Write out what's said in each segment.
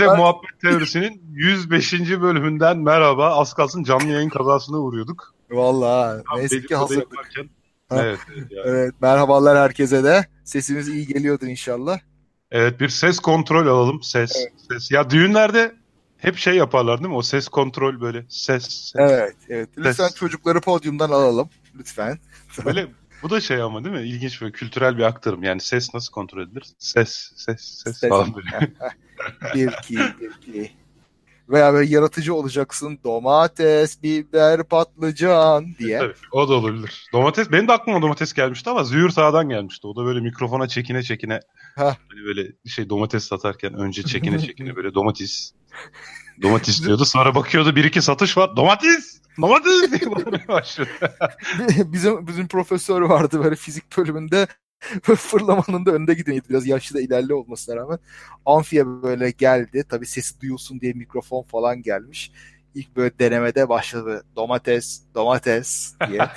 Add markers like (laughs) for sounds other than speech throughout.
Herkese ben... Muhabbet Teorisi'nin 105. bölümünden merhaba. Az kalsın canlı yayın kazasına uğruyorduk. Vallahi neyse ki hazırdık. Evet, evet, yani. evet, merhabalar herkese de. Sesimiz iyi geliyordur inşallah. Evet, bir ses kontrol alalım. Ses, evet. ses. Ya düğünlerde hep şey yaparlar değil mi? O ses kontrol böyle ses. ses. Evet, evet. Lütfen ses. çocukları podyumdan alalım. Lütfen. Böyle bu da şey ama değil mi? İlginç ve kültürel bir aktarım. Yani ses nasıl kontrol edilir? Ses, ses, ses, ses. falan böyle. bir, iki, bir, iki. Veya böyle yaratıcı olacaksın. Domates, biber, patlıcan diye. Tabii, o da olabilir. Domates, benim de aklıma domates gelmişti ama Züğür Sağ'dan gelmişti. O da böyle mikrofona çekine çekine. Hani böyle şey domates satarken önce çekine çekine (laughs) böyle domates. Domates diyordu. Sonra bakıyordu bir iki satış var. Domates! Domates diye bağırmaya başladı. (laughs) bizim, bizim profesör vardı böyle fizik bölümünde fırlamanın da önde gideniydi. Biraz yaşlı da ilerli olmasına rağmen. Amfiye böyle geldi. Tabii sesi duyulsun diye mikrofon falan gelmiş. İlk böyle denemede başladı. Domates, domates diye. (laughs)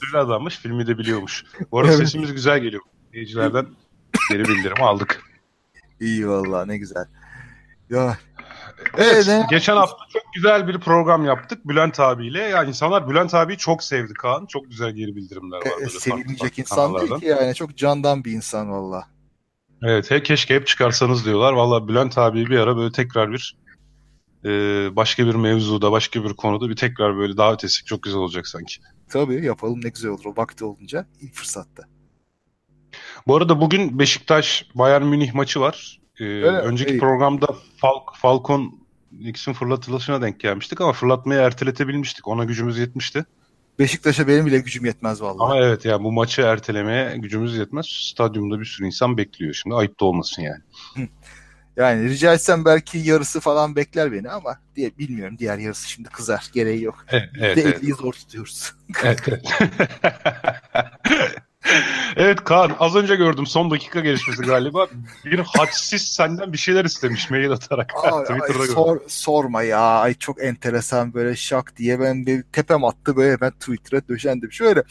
Sürü adammış. Filmi de biliyormuş. Bu arada evet. sesimiz güzel geliyor. Seyircilerden geri bildirim aldık. İyi valla ne güzel. Ya Evet, evet, geçen hafta çok güzel bir program yaptık Bülent abiyle. Yani insanlar Bülent abiyi çok sevdi Kaan. Çok güzel geri bildirimler var. E, sevilmeyecek insan değil ki yani. Çok candan bir insan valla. Evet, he, keşke hep çıkarsanız diyorlar. Valla Bülent abi bir ara böyle tekrar bir e, başka bir mevzuda, başka bir konuda bir tekrar böyle davet etsek çok güzel olacak sanki. Tabii yapalım ne güzel olur o vakti olunca ilk fırsatta. Bu arada bugün Beşiktaş Bayern Münih maçı var. Ee, önceki iyi. programda Falk, Falcon X'in fırlatılışına denk gelmiştik ama fırlatmayı erteletebilmiştik. Ona gücümüz yetmişti. Beşiktaş'a benim bile gücüm yetmez vallahi. Ama evet yani bu maçı ertelemeye gücümüz yetmez. Stadyumda bir sürü insan bekliyor şimdi. Ayıp da olmasın yani. Yani rica etsem belki yarısı falan bekler beni ama diye bilmiyorum diğer yarısı şimdi kızar. Gereği yok. Evet, evet, de evet. zor tutuyoruz. evet, evet. (laughs) (laughs) evet Kaan az önce gördüm son dakika gelişmesi galiba. Bir hadsiz senden bir şeyler istemiş mail atarak. Ay, (laughs) Twitter'da ay, sor, sorma ya ay çok enteresan böyle şak diye ben bir tepem attı böyle ben Twitter'a döşendim. Şöyle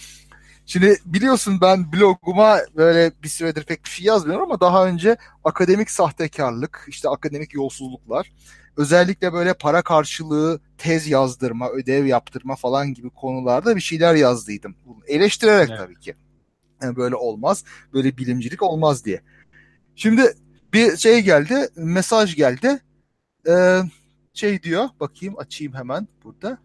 Şimdi biliyorsun ben bloguma böyle bir süredir pek bir şey yazmıyorum ama daha önce akademik sahtekarlık, işte akademik yolsuzluklar, özellikle böyle para karşılığı tez yazdırma, ödev yaptırma falan gibi konularda bir şeyler yazdıydım. Eleştirerek evet. tabii ki. Yani böyle olmaz, böyle bilimcilik olmaz diye. Şimdi bir şey geldi, mesaj geldi. Ee, şey diyor, bakayım açayım hemen burada.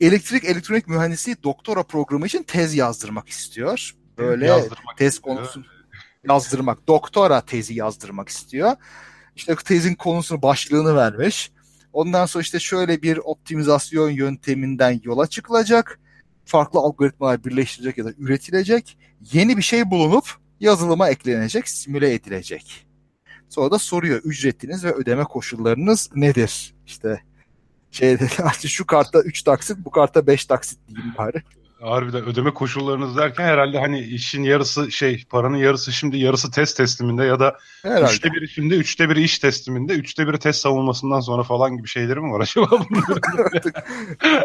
Elektrik elektronik mühendisliği doktora programı için tez yazdırmak istiyor. Böyle yazdırmak tez konusu (laughs) yazdırmak, doktora tezi yazdırmak istiyor. İşte tezin konusunu başlığını vermiş. Ondan sonra işte şöyle bir optimizasyon yönteminden yola çıkılacak farklı algoritmalar birleştirecek ya da üretilecek. Yeni bir şey bulunup yazılıma eklenecek, simüle edilecek. Sonra da soruyor ücretiniz ve ödeme koşullarınız nedir? İşte şey artık (laughs) şu kartta 3 taksit, bu kartta 5 taksit diyeyim bari. Harbiden ödeme koşullarınız derken herhalde hani işin yarısı şey paranın yarısı şimdi yarısı test tesliminde ya da herhalde. üçte biri şimdi üçte biri iş tesliminde üçte biri test savunmasından sonra falan gibi şeyleri mi var acaba (laughs)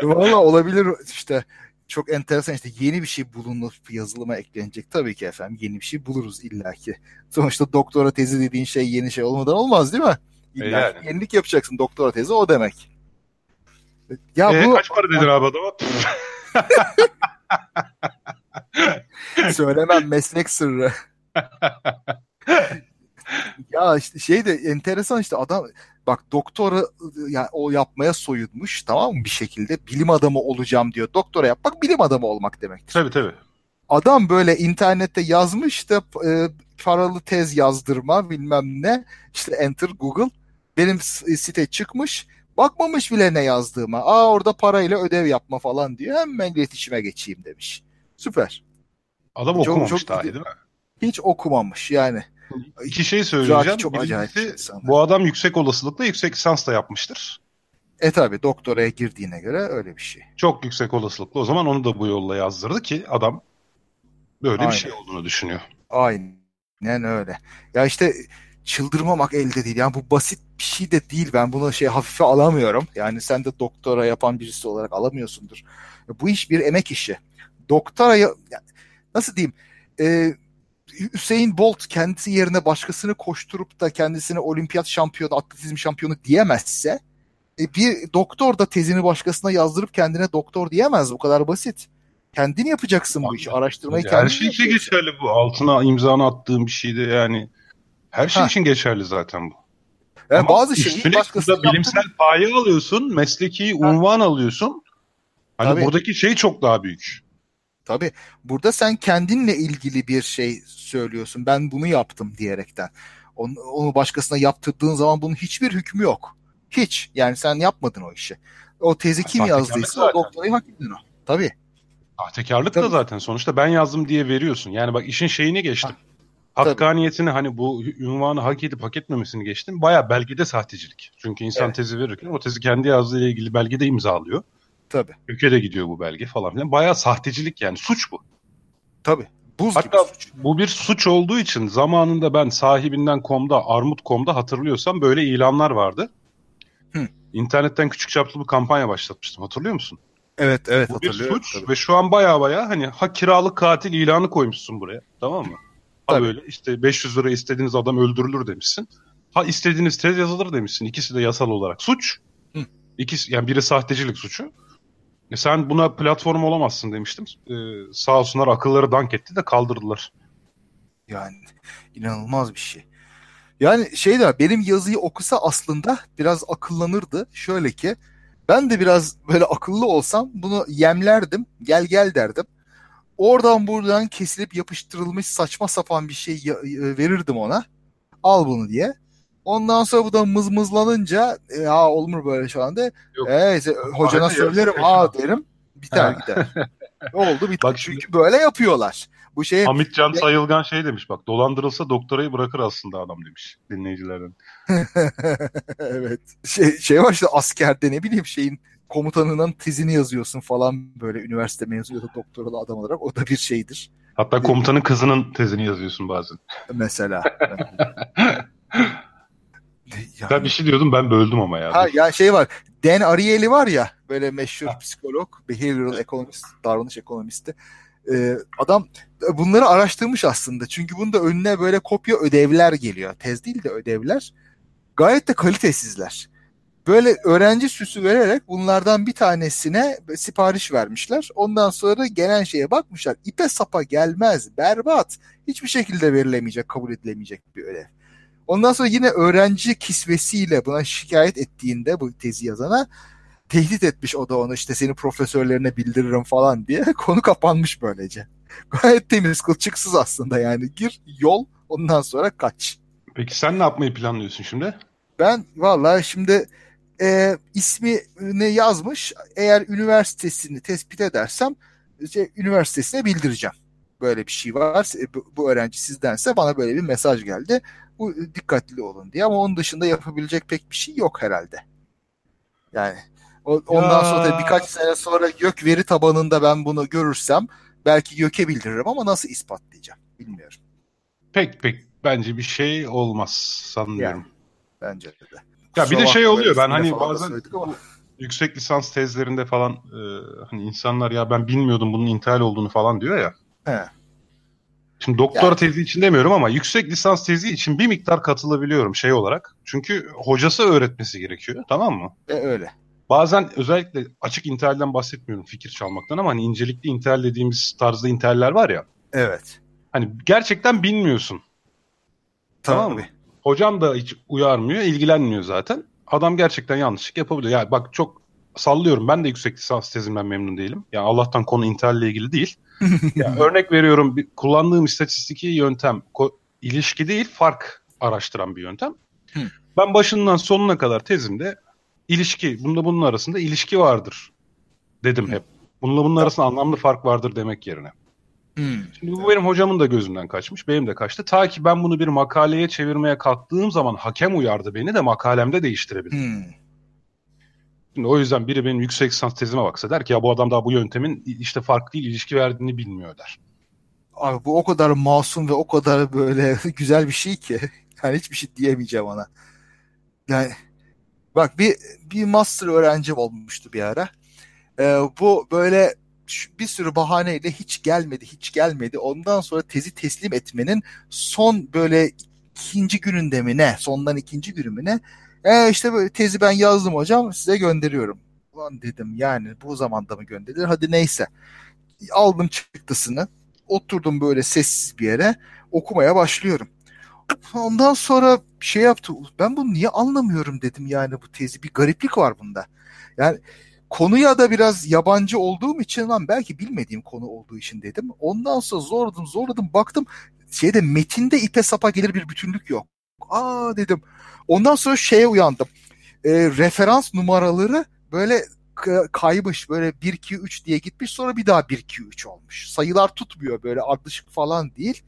Valla olabilir işte çok enteresan işte yeni bir şey bulunup yazılıma eklenecek. Tabii ki efendim yeni bir şey buluruz illaki. Sonuçta doktora tezi dediğin şey yeni şey olmadan olmaz değil mi? İlla e yani. yenilik yapacaksın doktora tezi o demek. Ya ee, bu kaç para dedin abi adama? (laughs) Söylemem meslek sırrı. (laughs) ya işte şey de enteresan işte adam bak doktora yani o yapmaya soyunmuş tamam mı bir şekilde bilim adamı olacağım diyor. Doktora yapmak bilim adamı olmak demektir. Tabii tabii. Adam böyle internette yazmış da e, paralı tez yazdırma bilmem ne işte enter Google benim site çıkmış bakmamış bile ne yazdığıma. Aa orada parayla ödev yapma falan diyor. Hemen iletişime geçeyim demiş. Süper. Adam çok, okumamış çok, dahi değil mi? Hiç okumamış yani. İki şey söyleyeceğim. Çok acayip bu adam yüksek olasılıkla yüksek lisans da yapmıştır. E tabi doktoraya girdiğine göre öyle bir şey. Çok yüksek olasılıkla o zaman onu da bu yolla yazdırdı ki adam böyle Aynen. bir şey olduğunu düşünüyor. Aynen öyle. Ya işte çıldırmamak elde değil. Yani bu basit bir şey de değil. Ben bunu şey hafife alamıyorum. Yani sen de doktora yapan birisi olarak alamıyorsundur. Bu iş bir emek işi. Doktora nasıl diyeyim? E, Hüseyin Bolt kendisi yerine başkasını koşturup da kendisine olimpiyat şampiyonu, atletizm şampiyonu diyemezse e, bir doktor da tezini başkasına yazdırıp kendine doktor diyemez. Bu kadar basit. Kendin yapacaksın bu işi. Araştırmayı kendin Her şey için geçerli bu. Altına imzanı attığım bir şeydi yani. Her şey ha. için geçerli zaten bu. Yani Ama bazı şeyi başkasına bilimsel yaptığın... paye alıyorsun, mesleki ha. unvan alıyorsun. Hani Tabii. buradaki şey çok daha büyük. Tabii. Burada sen kendinle ilgili bir şey söylüyorsun. Ben bunu yaptım diyerekten. Onu, onu başkasına yaptırdığın zaman bunun hiçbir hükmü yok. Hiç. Yani sen yapmadın o işi. O tezi kim yazdıysa o doktorayı hak ettin o. Tabii. Sahtekarlık Tabii. da zaten sonuçta ben yazdım diye veriyorsun. Yani bak işin şeyini geçtim. Ha. Hakkaniyetini hani bu ünvanı hak edip hak etmemesini geçtim. Baya belgede sahtecilik. Çünkü insan evet. tezi verirken o tezi kendi yazdığı ile ilgili belgede imzalıyor. Tabii. Ülkede gidiyor bu belge falan filan. Baya sahtecilik yani suç bu. Tabii. Buz Hatta gibi suç. bu bir suç olduğu için zamanında ben sahibinden komda, armut.com'da hatırlıyorsam böyle ilanlar vardı. Hı. İnternetten küçük çaplı bir kampanya başlatmıştım. Hatırlıyor musun? Evet evet Bu hatırlıyorum. bir suç tabii. ve şu an baya baya hani ha kiralık katil ilanı koymuşsun buraya. Tamam mı? Ha tabii. böyle işte 500 lira istediğiniz adam öldürülür demişsin. Ha istediğiniz tez yazılır demişsin. İkisi de yasal olarak suç. Hı. İkisi yani biri sahtecilik suçu. E sen buna platform olamazsın demiştim. Ee, sağ olsunlar akılları dank etti de kaldırdılar. Yani inanılmaz bir şey. Yani şey de benim yazıyı okusa aslında biraz akıllanırdı. Şöyle ki ben de biraz böyle akıllı olsam bunu yemlerdim. Gel gel derdim. Oradan buradan kesilip yapıştırılmış saçma sapan bir şey e, verirdim ona. Al bunu diye. Ondan sonra bu da mızmızlanınca ya olur mu böyle şu anda? Yok. E, hocana söylerim ha derim. Biter gider. oldu bitti. Bak Çünkü böyle yapıyorlar. Bu şey Hamit Can Sayılgan şey demiş bak dolandırılsa doktorayı bırakır aslında adam demiş dinleyicilerden. (laughs) evet. Şey, şey var işte askerde ne bileyim şeyin komutanının tezini yazıyorsun falan böyle üniversite mezunu ya da doktoralı adam olarak o da bir şeydir. Hatta komutanın kızının tezini yazıyorsun bazen. Mesela. (laughs) (laughs) yani... Ben bir şey diyordum ben böldüm ama ya. Ha ya şey var. Dan Ariely var ya böyle meşhur ha. psikolog, behavioral economist, davranış ekonomisti. Ee, adam bunları araştırmış aslında. Çünkü bunda önüne böyle kopya ödevler geliyor. Tez değil de ödevler. Gayet de kalitesizler. Böyle öğrenci süsü vererek bunlardan bir tanesine sipariş vermişler. Ondan sonra gelen şeye bakmışlar. İpe sapa gelmez, berbat. Hiçbir şekilde verilemeyecek, kabul edilemeyecek bir ödev. Ondan sonra yine öğrenci kisvesiyle buna şikayet ettiğinde bu tezi yazana tehdit etmiş o da onu işte seni profesörlerine bildiririm falan diye. (laughs) Konu kapanmış böylece. (laughs) Gayet temiz, kılçıksız aslında yani. Gir, yol, ondan sonra kaç. Peki sen ne yapmayı planlıyorsun şimdi? Ben vallahi şimdi e, ismini yazmış. Eğer üniversitesini tespit edersem işte, üniversitesine bildireceğim. Böyle bir şey var. Bu öğrenci sizdense bana böyle bir mesaj geldi. Dikkatli olun diye ama onun dışında yapabilecek pek bir şey yok herhalde. Yani ondan ya. sonra birkaç sene sonra gök veri tabanında ben bunu görürsem belki göke bildiririm ama nasıl ispatlayacağım bilmiyorum. Pek pek bence bir şey olmaz sanıyorum. Yani, bence de. Ya bir de şey oluyor ben hani bazen yüksek lisans tezlerinde falan e, hani insanlar ya ben bilmiyordum bunun intihal olduğunu falan diyor ya. He. Şimdi doktora yani. tezi için demiyorum ama yüksek lisans tezi için bir miktar katılabiliyorum şey olarak. Çünkü hocası öğretmesi gerekiyor tamam mı? E öyle. Bazen özellikle açık intihalden bahsetmiyorum fikir çalmaktan ama hani incelikli intihal dediğimiz tarzda intihaller var ya. Evet. Hani gerçekten bilmiyorsun. Tamam, tamam mı? Hocam da hiç uyarmıyor, ilgilenmiyor zaten. Adam gerçekten yanlışlık yapabiliyor. Yani bak çok sallıyorum. Ben de yüksek lisans tezimden memnun değilim. Yani Allah'tan konu intihalle ilgili değil. yani (laughs) örnek veriyorum bir, kullandığım istatistiki yöntem ko- ilişki değil fark araştıran bir yöntem. ben başından sonuna kadar tezimde ilişki, bununla bunun arasında ilişki vardır dedim hep. Bununla bunun arasında anlamlı fark vardır demek yerine. Şimdi bu benim hocamın da gözünden kaçmış, benim de kaçtı. Ta ki ben bunu bir makaleye çevirmeye kalktığım zaman hakem uyardı beni de makalemde değiştirebildim. Şimdi o yüzden biri benim yüksek lisans tezime baksa der ki ya bu adam daha bu yöntemin işte farklı ilişki verdiğini bilmiyor der. Abi bu o kadar masum ve o kadar böyle (laughs) güzel bir şey ki (laughs) yani hiçbir şey diyemeyeceğim ona. Yani bak bir bir master öğrenci olmuştu bir ara. Ee, bu böyle bir sürü bahaneyle hiç gelmedi, hiç gelmedi. Ondan sonra tezi teslim etmenin son böyle ikinci gününde mi ne? Sondan ikinci günü mü ne? E işte böyle tezi ben yazdım hocam size gönderiyorum. Ulan dedim yani bu zamanda mı gönderilir? Hadi neyse. Aldım çıktısını. Oturdum böyle sessiz bir yere. Okumaya başlıyorum. Ondan sonra şey yaptı. Ben bunu niye anlamıyorum dedim yani bu tezi. Bir gariplik var bunda. Yani konuya da biraz yabancı olduğum için lan belki bilmediğim konu olduğu için dedim. Ondan sonra zorladım zorladım baktım şeyde metinde ipe sapa gelir bir bütünlük yok. Aa dedim. Ondan sonra şeye uyandım. E, referans numaraları böyle kaymış böyle 1 2 3 diye gitmiş sonra bir daha 1 2 3 olmuş. Sayılar tutmuyor böyle ardışık falan değil.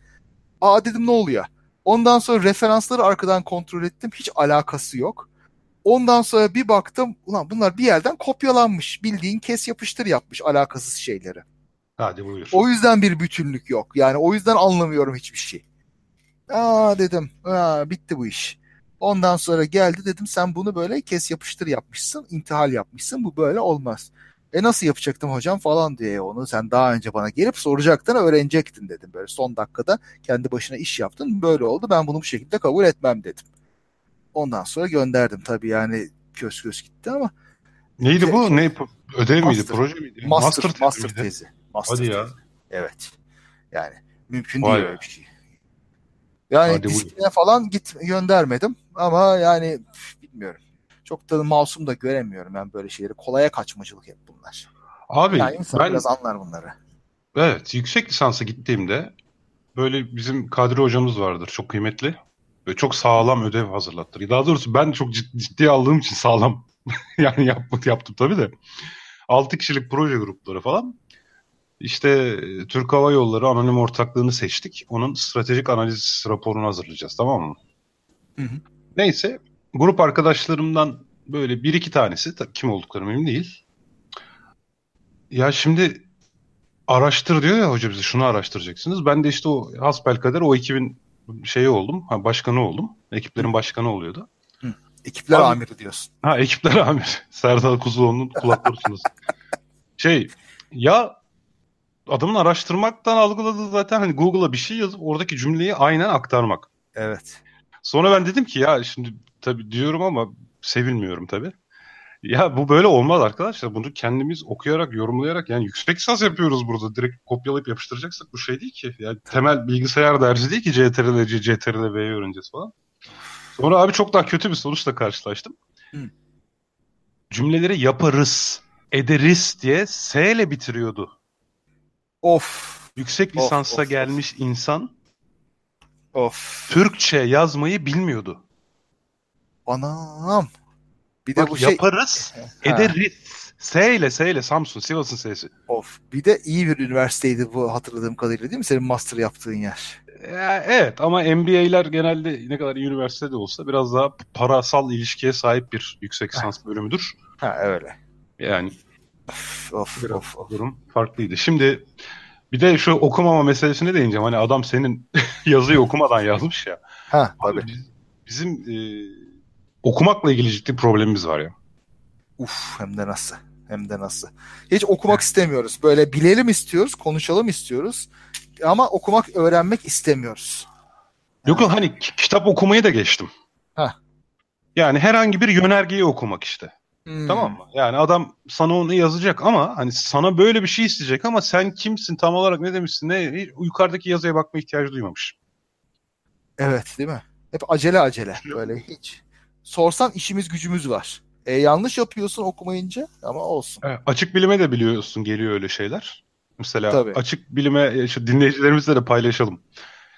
Aa dedim ne oluyor? Ondan sonra referansları arkadan kontrol ettim. Hiç alakası yok. Ondan sonra bir baktım ulan bunlar bir yerden kopyalanmış. Bildiğin kes yapıştır yapmış alakasız şeyleri. Hadi buyur. O yüzden bir bütünlük yok. Yani o yüzden anlamıyorum hiçbir şey. Aa dedim. Aa, bitti bu iş. Ondan sonra geldi dedim sen bunu böyle kes yapıştır yapmışsın. intihal yapmışsın. Bu böyle olmaz. E nasıl yapacaktım hocam falan diye onu sen daha önce bana gelip soracaktın öğrenecektin dedim. Böyle son dakikada kendi başına iş yaptın böyle oldu ben bunu bu şekilde kabul etmem dedim. Ondan sonra gönderdim tabii yani kös kös gitti ama. Neydi bu? Ne ödev miydi? Proje miydi? Master, master, master tezi. tezi. Master Hadi ya. Evet. Yani mümkün Vay değil öyle bir şey. Yani Hadi disipline bu... falan git göndermedim ama yani bilmiyorum. Çok da masum da göremiyorum ben böyle şeyleri. Kolaya kaçmacılık hep bunlar. Abi yani ben biraz anlar bunları. Evet, yüksek lisansa gittiğimde böyle bizim Kadri hocamız vardır çok kıymetli. Böyle çok sağlam ödev hazırlattır. Daha doğrusu ben çok ciddi, ciddi aldığım için sağlam (laughs) yani yaptım, yaptım tabii de. 6 kişilik proje grupları falan. İşte e, Türk Hava Yolları anonim ortaklığını seçtik. Onun stratejik analiz raporunu hazırlayacağız tamam mı? Hı hı. Neyse grup arkadaşlarımdan böyle bir iki tanesi kim oldukları emin değil. Ya şimdi araştır diyor ya hoca bize şunu araştıracaksınız. Ben de işte o hasbelkader o ekibin şeyi oldum. Ha, başkanı oldum. Ekiplerin başkanı oluyordu. Hı. Ekipler Abi, amiri diyorsun. Ha ekipler (laughs) amiri. Serdar Kuzuloğlu'nun kulaklarısınız. (laughs) şey ya adamın araştırmaktan algıladığı zaten hani Google'a bir şey yazıp oradaki cümleyi aynen aktarmak. Evet. Sonra ben dedim ki ya şimdi tabii diyorum ama sevilmiyorum tabii. Ya bu böyle olmaz arkadaşlar. Bunu kendimiz okuyarak, yorumlayarak yani yüksek lisans yapıyoruz burada. Direkt kopyalayıp yapıştıracaksak bu şey değil ki. Yani temel bilgisayar dersi değil ki CTRL C, CTRL V'yi öğreneceğiz falan. Sonra abi çok daha kötü bir sonuçla karşılaştım. Hı. Cümleleri yaparız, ederiz diye S ile bitiriyordu. Of. Yüksek lisansa of, of, gelmiş of. insan of. Türkçe yazmayı bilmiyordu. Anam. Bir de Bak, bu şey yaparız, (laughs) ederiz. S ile S ile Samsun, Sivas'ın S'si. Of. Bir de iyi bir üniversiteydi bu hatırladığım kadarıyla değil mi? Senin master yaptığın yer. Ya, evet ama MBA'ler genelde ne kadar iyi üniversitede olsa biraz daha parasal ilişkiye sahip bir yüksek lisans bölümüdür. Ha öyle. Yani of, biraz of, of. durum farklıydı. Şimdi bir de şu okumama meselesine değineceğim. Hani adam senin (laughs) yazıyı okumadan yazmış ya. Ha tabii. bizim e, okumakla ilgili ciddi problemimiz var ya. Uf hem de nasıl. Hem de nasıl. Hiç okumak istemiyoruz. Böyle bilelim istiyoruz, konuşalım istiyoruz. Ama okumak, öğrenmek istemiyoruz. Yok yok hani kitap okumayı da geçtim. Ha. Yani herhangi bir yönergeyi okumak işte. Hmm. Tamam mı? Yani adam sana onu yazacak ama hani sana böyle bir şey isteyecek ama sen kimsin tam olarak ne demişsin ne yukarıdaki yazıya bakma ihtiyacı duymamış. Evet değil mi? Hep acele acele böyle hiç. Sorsan işimiz gücümüz var. E, yanlış yapıyorsun okumayınca ama olsun. Evet, açık bilime de biliyorsun geliyor öyle şeyler. Mesela Tabii. açık bilime e, şu dinleyicilerimizle de paylaşalım.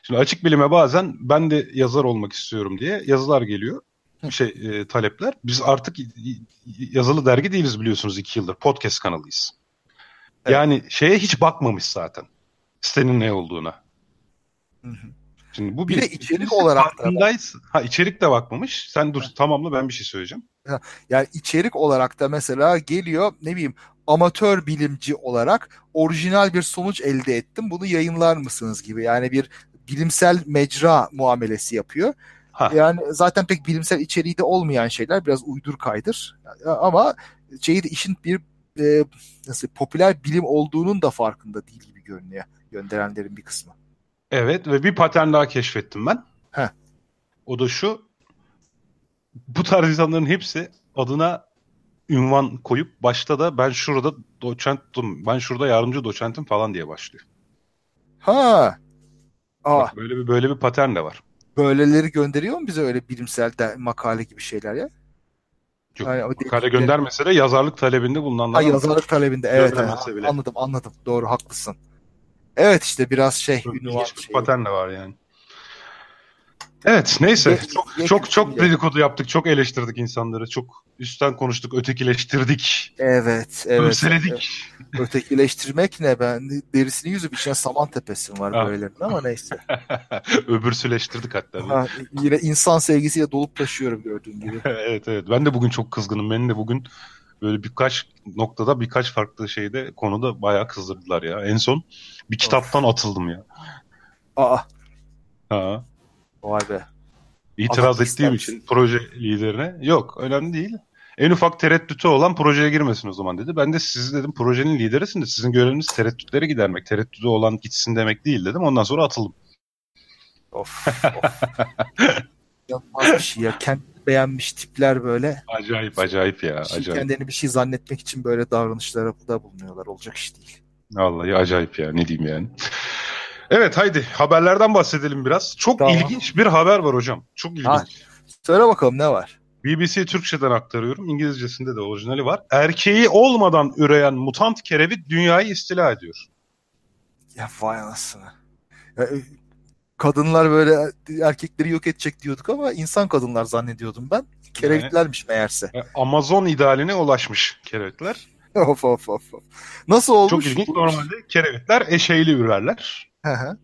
Şimdi açık bilime bazen ben de yazar olmak istiyorum diye yazılar geliyor şey e, talepler. Biz artık yazılı dergi değiliz biliyorsunuz iki yıldır. Podcast kanalıyız. Evet. Yani şeye hiç bakmamış zaten. Sitenin ne olduğuna. Hı hı. Şimdi bu bir, bir de içerik olarak da ha içerik de bakmamış. Sen dur tamamla ben bir şey söyleyeceğim. Yani içerik olarak da mesela geliyor ne bileyim amatör bilimci olarak orijinal bir sonuç elde ettim. Bunu yayınlar mısınız gibi. Yani bir bilimsel mecra muamelesi yapıyor. Ha. Yani zaten pek bilimsel içeriği de olmayan şeyler biraz uydur kaydır. Ama şeyi de işin bir e, nasıl popüler bilim olduğunun da farkında değil gibi görünüyor gönderenlerin bir kısmı. Evet ve bir patern daha keşfettim ben. Heh. O da şu. Bu tarz insanların hepsi adına ünvan koyup başta da ben şurada doçentim, ben şurada yardımcı doçentim falan diye başlıyor. Ha. Aa, Bak, böyle bir böyle bir patern de var. Böyleleri gönderiyor mu bize öyle bilimsel de, makale gibi şeyler ya? Yok, Yani makale göndermese de yazarlık talebinde bulunanlar. Ha yazarlık talebinde evet, evet bile. anladım anladım doğru haklısın. Evet işte biraz şey ünvan İlginç bir şey. patern de var yani. Evet neyse Ye- çok ye- çok çok dedikodu yaptık, çok eleştirdik insanları, çok üstten konuştuk, ötekileştirdik, Evet evet. örseledik. Ötekileştirmek ne ben derisini yüzüp içine saman tepesim var Ha. böylelerinin ama neyse. (laughs) Öbürsüleştirdik hatta. Ha, yine insan sevgisiyle dolup taşıyorum gördüğün gibi. (laughs) evet evet. Ben de bugün çok kızgınım. Beni de bugün böyle birkaç noktada birkaç farklı şeyde konuda bayağı kızdırdılar ya. En son bir kitaptan atıldım ya. Aa Ha. Vay be. İtiraz Anlatmak ettiğim için proje liderine yok önemli değil. En ufak tereddütü olan projeye girmesin o zaman dedi. Ben de siz dedim projenin liderisiniz. Sizin göreviniz tereddütleri gidermek. Tereddütü olan gitsin demek değil dedim. Ondan sonra atıldım. Of of. (laughs) Yapmaz bir şey ya. Kendi beğenmiş tipler böyle. Acayip acayip ya. Acayip. kendilerini bir şey zannetmek için böyle davranışlarda bulunuyorlar. Olacak iş değil. Vallahi acayip ya. Ne diyeyim yani. Evet haydi haberlerden bahsedelim biraz. Çok Tamam. ilginç bir haber var hocam. Çok ilginç. Ha. Söyle bakalım ne var? BBC Türkçe'den aktarıyorum. İngilizcesinde de orijinali var. Erkeği olmadan üreyen mutant kerevit dünyayı istila ediyor. Ya vay anasını. Ya, e, kadınlar böyle erkekleri yok edecek diyorduk ama insan kadınlar zannediyordum ben. Kerevitlermiş meğerse. E, Amazon idealine ulaşmış kerevitler. of of of. of. Nasıl olmuş? Çok ilginç. Normalde kerevitler eşeğli ürerler. Hı hı.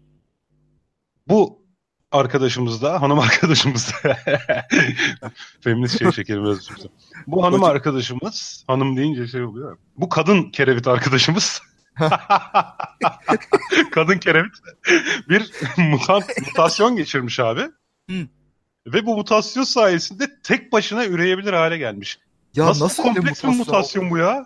Bu arkadaşımız da, hanım (laughs) arkadaşımız da (laughs) feminist şey şekerim üzüldüm. Bu hanım arkadaşımız, hanım deyince şey oluyor. Bu kadın kerevit arkadaşımız (laughs) kadın kerevit bir mutant, mutasyon geçirmiş abi. Hı. Ve bu mutasyon sayesinde tek başına üreyebilir hale gelmiş. Ya nasıl, nasıl kompleks bir mutasyon? mutasyon bu ya?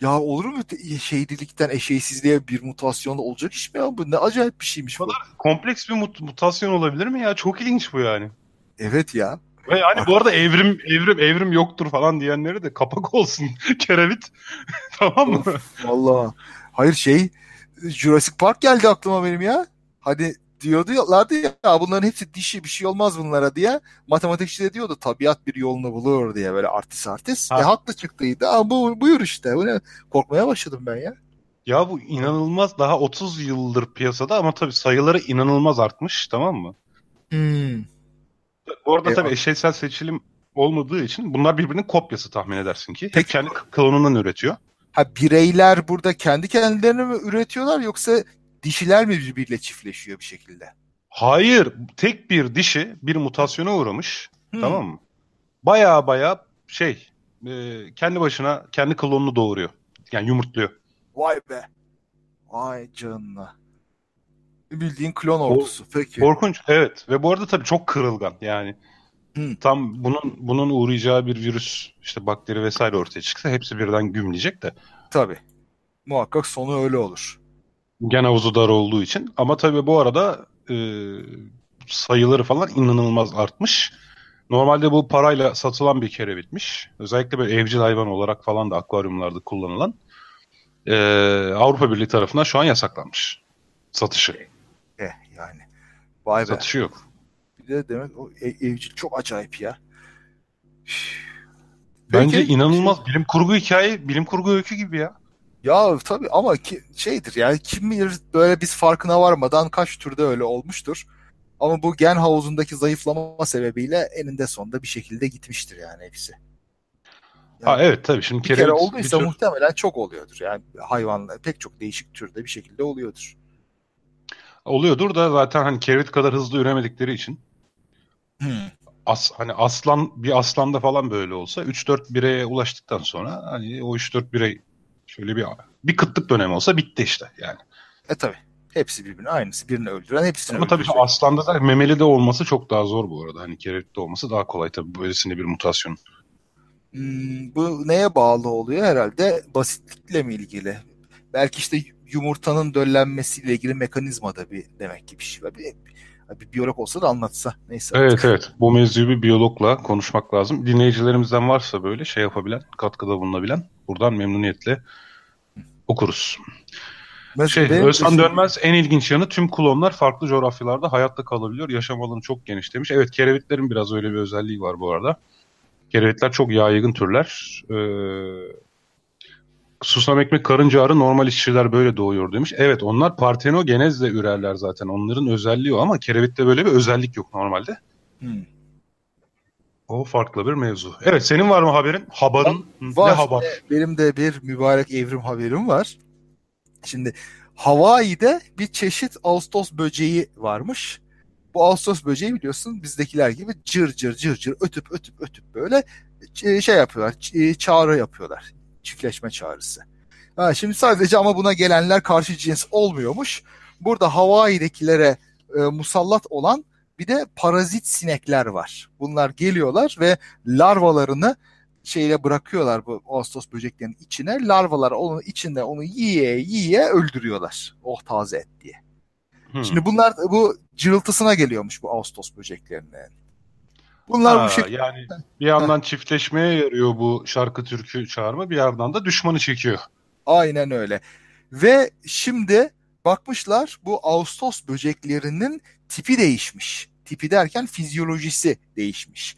Ya olur mu te- şeydilikten eşeğsizliğe bir mutasyon olacak iş mi ya? Bu ne acayip bir şeymiş bu. Kompleks bir mut- mutasyon olabilir mi ya? Çok ilginç bu yani. Evet ya. Ve hani bu arada evrim evrim evrim yoktur falan diyenleri de kapak olsun (laughs) kerevit. (laughs) tamam mı? Vallahi. Hayır şey Jurassic Park geldi aklıma benim ya. Hani diyorlardı ya bunların hepsi dişi bir şey olmaz bunlara diye. Matematikçi de diyordu tabiat bir yolunu bulur diye böyle artist artist. Ha. E haklı çıktıydı. Ama bu, buyur işte. Bu ne? Korkmaya başladım ben ya. Ya bu inanılmaz daha 30 yıldır piyasada ama tabii sayıları inanılmaz artmış tamam mı? Hmm. Bu arada E, tabii eşeysel seçilim olmadığı için bunlar birbirinin kopyası tahmin edersin ki. Peki. kendi klonundan üretiyor. Ha bireyler burada kendi kendilerini mi üretiyorlar yoksa dişiler mi birbiriyle çiftleşiyor bir şekilde? Hayır, tek bir dişi bir mutasyona uğramış. Hmm. Tamam mı? Baya baya şey, e, kendi başına kendi klonunu doğuruyor. Yani yumurtluyor. Vay be. Vay canına. Bildiğin klon ordusu. Peki. Korkunç. Evet. Ve bu arada tabii çok kırılgan. Yani Hı. tam bunun bunun uğrayacağı bir virüs, işte bakteri vesaire ortaya çıksa hepsi birden gümleyecek de. Tabii. Muhakkak sonu öyle olur. Gen havuzu dar olduğu için. Ama tabii bu arada e, sayıları falan inanılmaz artmış. Normalde bu parayla satılan bir kerevitmiş. Özellikle böyle evcil hayvan olarak falan da akvaryumlarda kullanılan. E, Avrupa Birliği tarafından şu an yasaklanmış. Satışı. Eh yani. Vay be. Satışı yok. Bir de demek o e- evcil çok acayip ya. Bence Peki, inanılmaz bilim kurgu hikaye, bilim kurgu öykü gibi ya. Ya tabii ama ki, şeydir yani kim bilir böyle biz farkına varmadan kaç türde öyle olmuştur. Ama bu gen havuzundaki zayıflama sebebiyle eninde sonunda bir şekilde gitmiştir yani hepsi. Ha Yani evet tabii şimdi bir kere kerevit olduysa bir tür- muhtemelen çok oluyordur. Yani hayvanlar pek çok değişik türde bir şekilde oluyordur. oluyordur da zaten hani kerevit kadar hızlı üremedikleri için Hmm. as, hani aslan bir aslanda falan böyle olsa 3-4 bireye ulaştıktan sonra hani o 3-4 birey şöyle bir bir kıtlık dönemi olsa bitti işte yani. E tabii. Hepsi birbirine aynısı. Birini öldüren hepsini Ama tabii öldürecek. aslanda da memeli de olması çok daha zor bu arada. Hani kerevitte olması daha kolay tabii böylesine bir mutasyon. Hmm, bu neye bağlı oluyor herhalde? Basitlikle mi ilgili? Belki işte yumurtanın döllenmesiyle ilgili mekanizma da bir demek ki bir şey var. Bir, bir biyolog olsa da anlatsa. Neyse. Evet artık. evet. Bu mevzuyu bir biyologla konuşmak lazım. Dinleyicilerimizden varsa böyle şey yapabilen, katkıda bulunabilen buradan memnuniyetle okuruz. Mesela şey, Özhan düşünüm... Dönmez en ilginç yanı tüm klonlar farklı coğrafyalarda hayatta kalabiliyor. Yaşam alanı çok geniş demiş. Evet kerevitlerin biraz öyle bir özelliği var bu arada. Kerevitler çok yaygın türler. Ee, susam ekmek karınca arı normal işçiler böyle doğuyor demiş. Evet onlar partenogenezle ürerler zaten. Onların özelliği o ama kerevitte böyle bir özellik yok normalde. Hmm. O farklı bir mevzu. Evet senin var mı haberin? Habarın var. ne haber? Benim de bir mübarek evrim haberim var. Şimdi Hawaii'de bir çeşit Ağustos böceği varmış. Bu Ağustos böceği biliyorsun bizdekiler gibi cır cır cır cır ötüp ötüp ötüp böyle şey yapıyorlar, çağrı yapıyorlar çiftleşme çağrısı. Ha, şimdi sadece ama buna gelenler karşı cins olmuyormuş. Burada Hawaii'dekilere e, musallat olan bir de parazit sinekler var. Bunlar geliyorlar ve larvalarını şeyle bırakıyorlar bu Ağustos böceklerinin içine. Larvalar onun içinde onu yiye yiye öldürüyorlar. Oh taze et diye. Hmm. Şimdi bunlar bu cırıltısına geliyormuş bu Ağustos böceklerinin. Bunlar ha, bu şekilde. Yani bir yandan çiftleşmeye yarıyor bu şarkı türkü çağırma bir yandan da düşmanı çekiyor. Aynen öyle. Ve şimdi bakmışlar bu Ağustos böceklerinin tipi değişmiş. Tipi derken fizyolojisi değişmiş.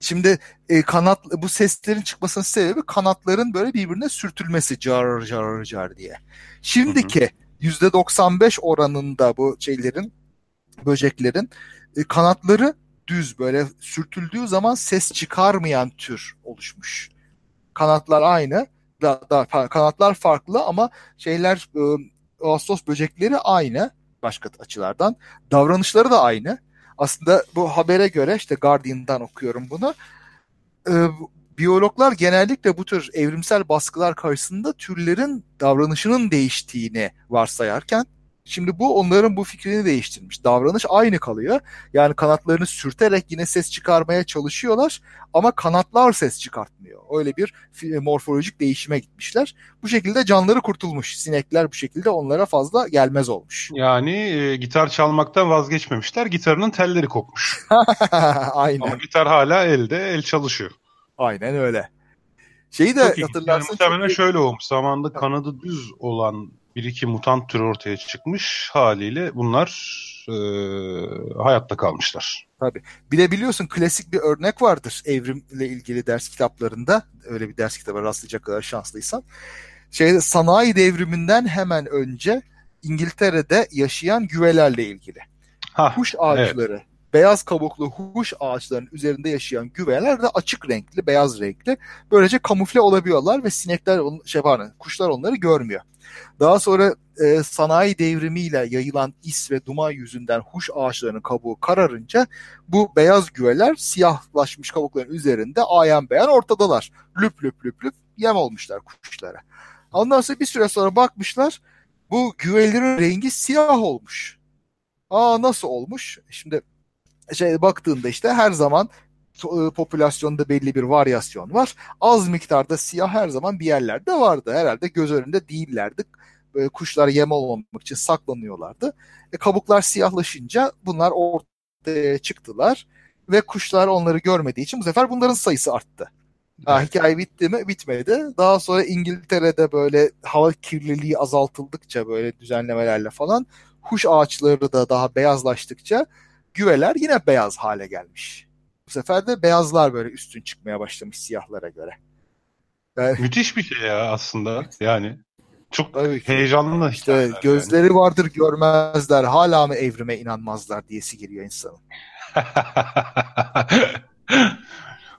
Şimdi e, kanat bu seslerin çıkmasının sebebi kanatların böyle birbirine sürtülmesi car car car diye. Şimdiki yüzde 95 oranında bu şeylerin böceklerin e, kanatları düz böyle sürtüldüğü zaman ses çıkarmayan tür oluşmuş. Kanatlar aynı, da, da, kanatlar farklı ama şeyler e, Ağustos böcekleri aynı başka açılardan. Davranışları da aynı. Aslında bu habere göre işte Guardian'dan okuyorum bunu. E, biyologlar genellikle bu tür evrimsel baskılar karşısında türlerin davranışının değiştiğini varsayarken Şimdi bu onların bu fikrini değiştirmiş. Davranış aynı kalıyor. Yani kanatlarını sürterek yine ses çıkarmaya çalışıyorlar ama kanatlar ses çıkartmıyor. Öyle bir morfolojik değişime gitmişler. Bu şekilde canları kurtulmuş. Sinekler bu şekilde onlara fazla gelmez olmuş. (laughs) Yani e, gitar çalmaktan vazgeçmemişler. Gitarının telleri kopmuş. (laughs) Aynen. Ama gitar hala elde, el çalışıyor. Aynen öyle. Şeyi de hatırlarsın. Yani muhtemelen çok... şöyle olmuş. Zamanında kanadı düz olan bir iki mutant tür ortaya çıkmış haliyle bunlar e, hayatta kalmışlar. Tabii. Bir de biliyorsun klasik bir örnek vardır evrimle ilgili ders kitaplarında. Öyle bir ders kitabı rastlayacak kadar şanslıysan. Şeyde sanayi devriminden hemen önce İngiltere'de yaşayan güvelerle ilgili. Ha, Kuş ağaçları evet beyaz kabuklu huş ağaçlarının üzerinde yaşayan güveler de açık renkli, beyaz renkli. Böylece kamufle olabiliyorlar ve sinekler, şey pardon, kuşlar onları görmüyor. Daha sonra e, sanayi devrimiyle yayılan is ve duman yüzünden huş ağaçlarının kabuğu kararınca bu beyaz güveler siyahlaşmış kabukların üzerinde ayan beyan ortadalar. Lüp lüp lüp lüp yem olmuşlar kuşlara. Ondan sonra bir süre sonra bakmışlar bu güvelerin rengi siyah olmuş. Aa nasıl olmuş? Şimdi şey baktığında işte her zaman e, popülasyonda belli bir varyasyon var. Az miktarda siyah her zaman bir yerlerde vardı. Herhalde göz önünde değillerdi. Böyle kuşlar yem olmamak için saklanıyorlardı. E, kabuklar siyahlaşınca bunlar ortaya çıktılar ve kuşlar onları görmediği için bu sefer bunların sayısı arttı. Ha, hikaye bitti mi? Bitmedi. Daha sonra İngiltere'de böyle hava kirliliği azaltıldıkça böyle düzenlemelerle falan kuş ağaçları da daha beyazlaştıkça güveler yine beyaz hale gelmiş. Bu sefer de beyazlar böyle üstün çıkmaya başlamış siyahlara göre. Yani, (laughs) Müthiş bir şey ya aslında yani. Çok Tabii ki. heyecanlı işte gözleri yani. vardır görmezler hala mı evrime inanmazlar diyesi geliyor insanın. (laughs)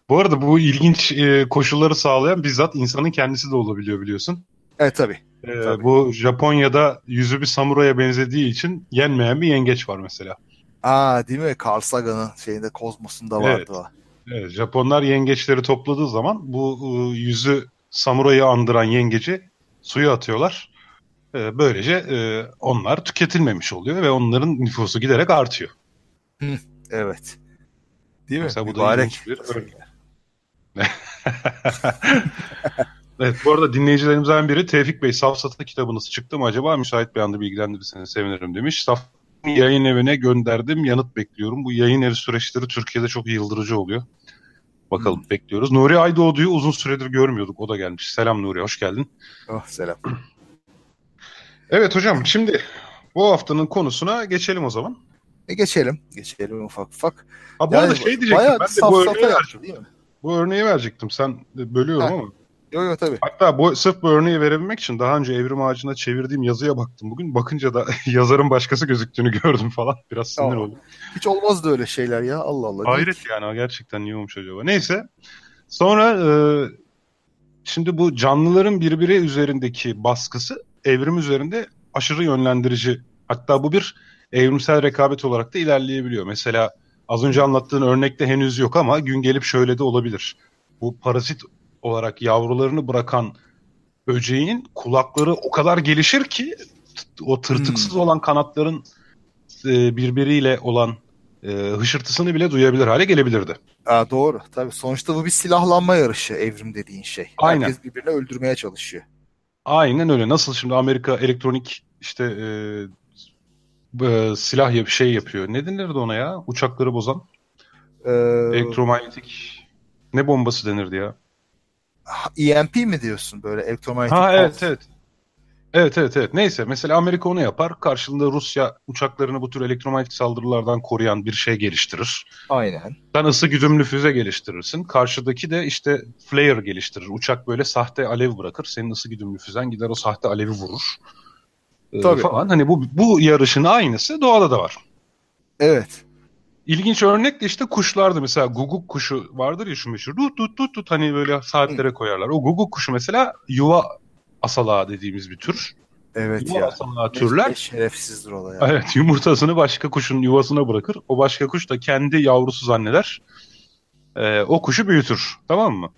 bu arada bu ilginç e, koşulları sağlayan bizzat insanın kendisi de olabiliyor biliyorsun. Evet tabii. Ee, tabii. Bu Japonya'da yüzü bir samuraya benzediği için yenmeyen bir yengeç var mesela. Aa değil mi? Carl Sagan'ın şeyinde Kozmos'unda vardı evet. o. Evet, Japonlar yengeçleri topladığı zaman bu ıı, yüzü samurayı andıran yengeci suya atıyorlar. Ee, böylece e, onlar tüketilmemiş oluyor ve onların nüfusu giderek artıyor. Evet. Değil mi? Mesela bu Mübarek. da bir örnek. (laughs) evet bu arada dinleyicilerimizden biri Tevfik Bey Safsat'a kitabınız çıktı mı acaba? Müsait bir anda bilgilendirirseniz sevinirim demiş. Saf yayın evine gönderdim yanıt bekliyorum. Bu yayın evi süreçleri Türkiye'de çok yıldırıcı oluyor. Bakalım hmm. bekliyoruz. Nuri Aydoğdu'yu uzun süredir görmüyorduk. O da gelmiş. Selam Nuri hoş geldin. Oh selam. (clears throat) Evet hocam şimdi bu haftanın konusuna geçelim o zaman. E geçelim. Geçelim ufak ufak. Ha bu yani, arada şey diyecektim ben de bu örneği verecektim. Bu örneği verecektim. Sen bölüyorum ha. ama. Yok yok tabii. Hatta bu sırf bu örneği verebilmek için daha önce Evrim Ağacı'na çevirdiğim yazıya baktım bugün. Bakınca da (laughs) yazarın başkası gözüktüğünü gördüm falan. Biraz sinir oldum. Hiç olmazdı öyle şeyler ya. Allah Allah. Hayret yani gerçekten niye olmuş acaba. Neyse. Sonra e, şimdi bu canlıların birbiri üzerindeki baskısı evrim üzerinde aşırı yönlendirici. Hatta bu bir evrimsel rekabet olarak da ilerleyebiliyor. Mesela az önce anlattığın örnekte henüz yok ama gün gelip şöyle de olabilir. Bu parazit olarak yavrularını bırakan böceğin kulakları o kadar gelişir ki o tırtıksız hmm. olan kanatların e, birbiriyle olan e, hışırtısını bile duyabilir hale gelebilirdi. Aa, doğru. Tabii sonuçta bu bir silahlanma yarışı evrim dediğin şey. Aynen. Herkes birbirini öldürmeye çalışıyor. Aynen öyle. Nasıl şimdi Amerika elektronik işte e, e, silah yap şey yapıyor. Ne denirdi ona ya? Uçakları bozan. Ee, Elektromanyetik ne bombası denirdi ya? EMP mi diyorsun böyle elektromanyetik? Ha evet evet. Evet evet evet. Neyse mesela Amerika onu yapar. Karşılığında Rusya uçaklarını bu tür elektromanyetik saldırılardan koruyan bir şey geliştirir. Aynen. Sen ısı güdümlü füze geliştirirsin. Karşıdaki de işte flare geliştirir. Uçak böyle sahte alev bırakır. Senin ısı güdümlü füzen gider o sahte alevi vurur. Ee, Tabii. Falan. Hani bu, bu yarışın aynısı doğada da var. Evet. İlginç örnek de işte kuşlardı. Mesela guguk kuşu vardır ya şu meşhur. Tut tut tut tut hani böyle saatlere koyarlar. O guguk kuşu mesela yuva asalağı dediğimiz bir tür. Evet yuva ya. asalağı türler. Şerefsizdir o da ya. Evet yumurtasını başka kuşun yuvasına bırakır. O başka kuş da kendi yavrusu zanneder. Ee, o kuşu büyütür. Tamam mı?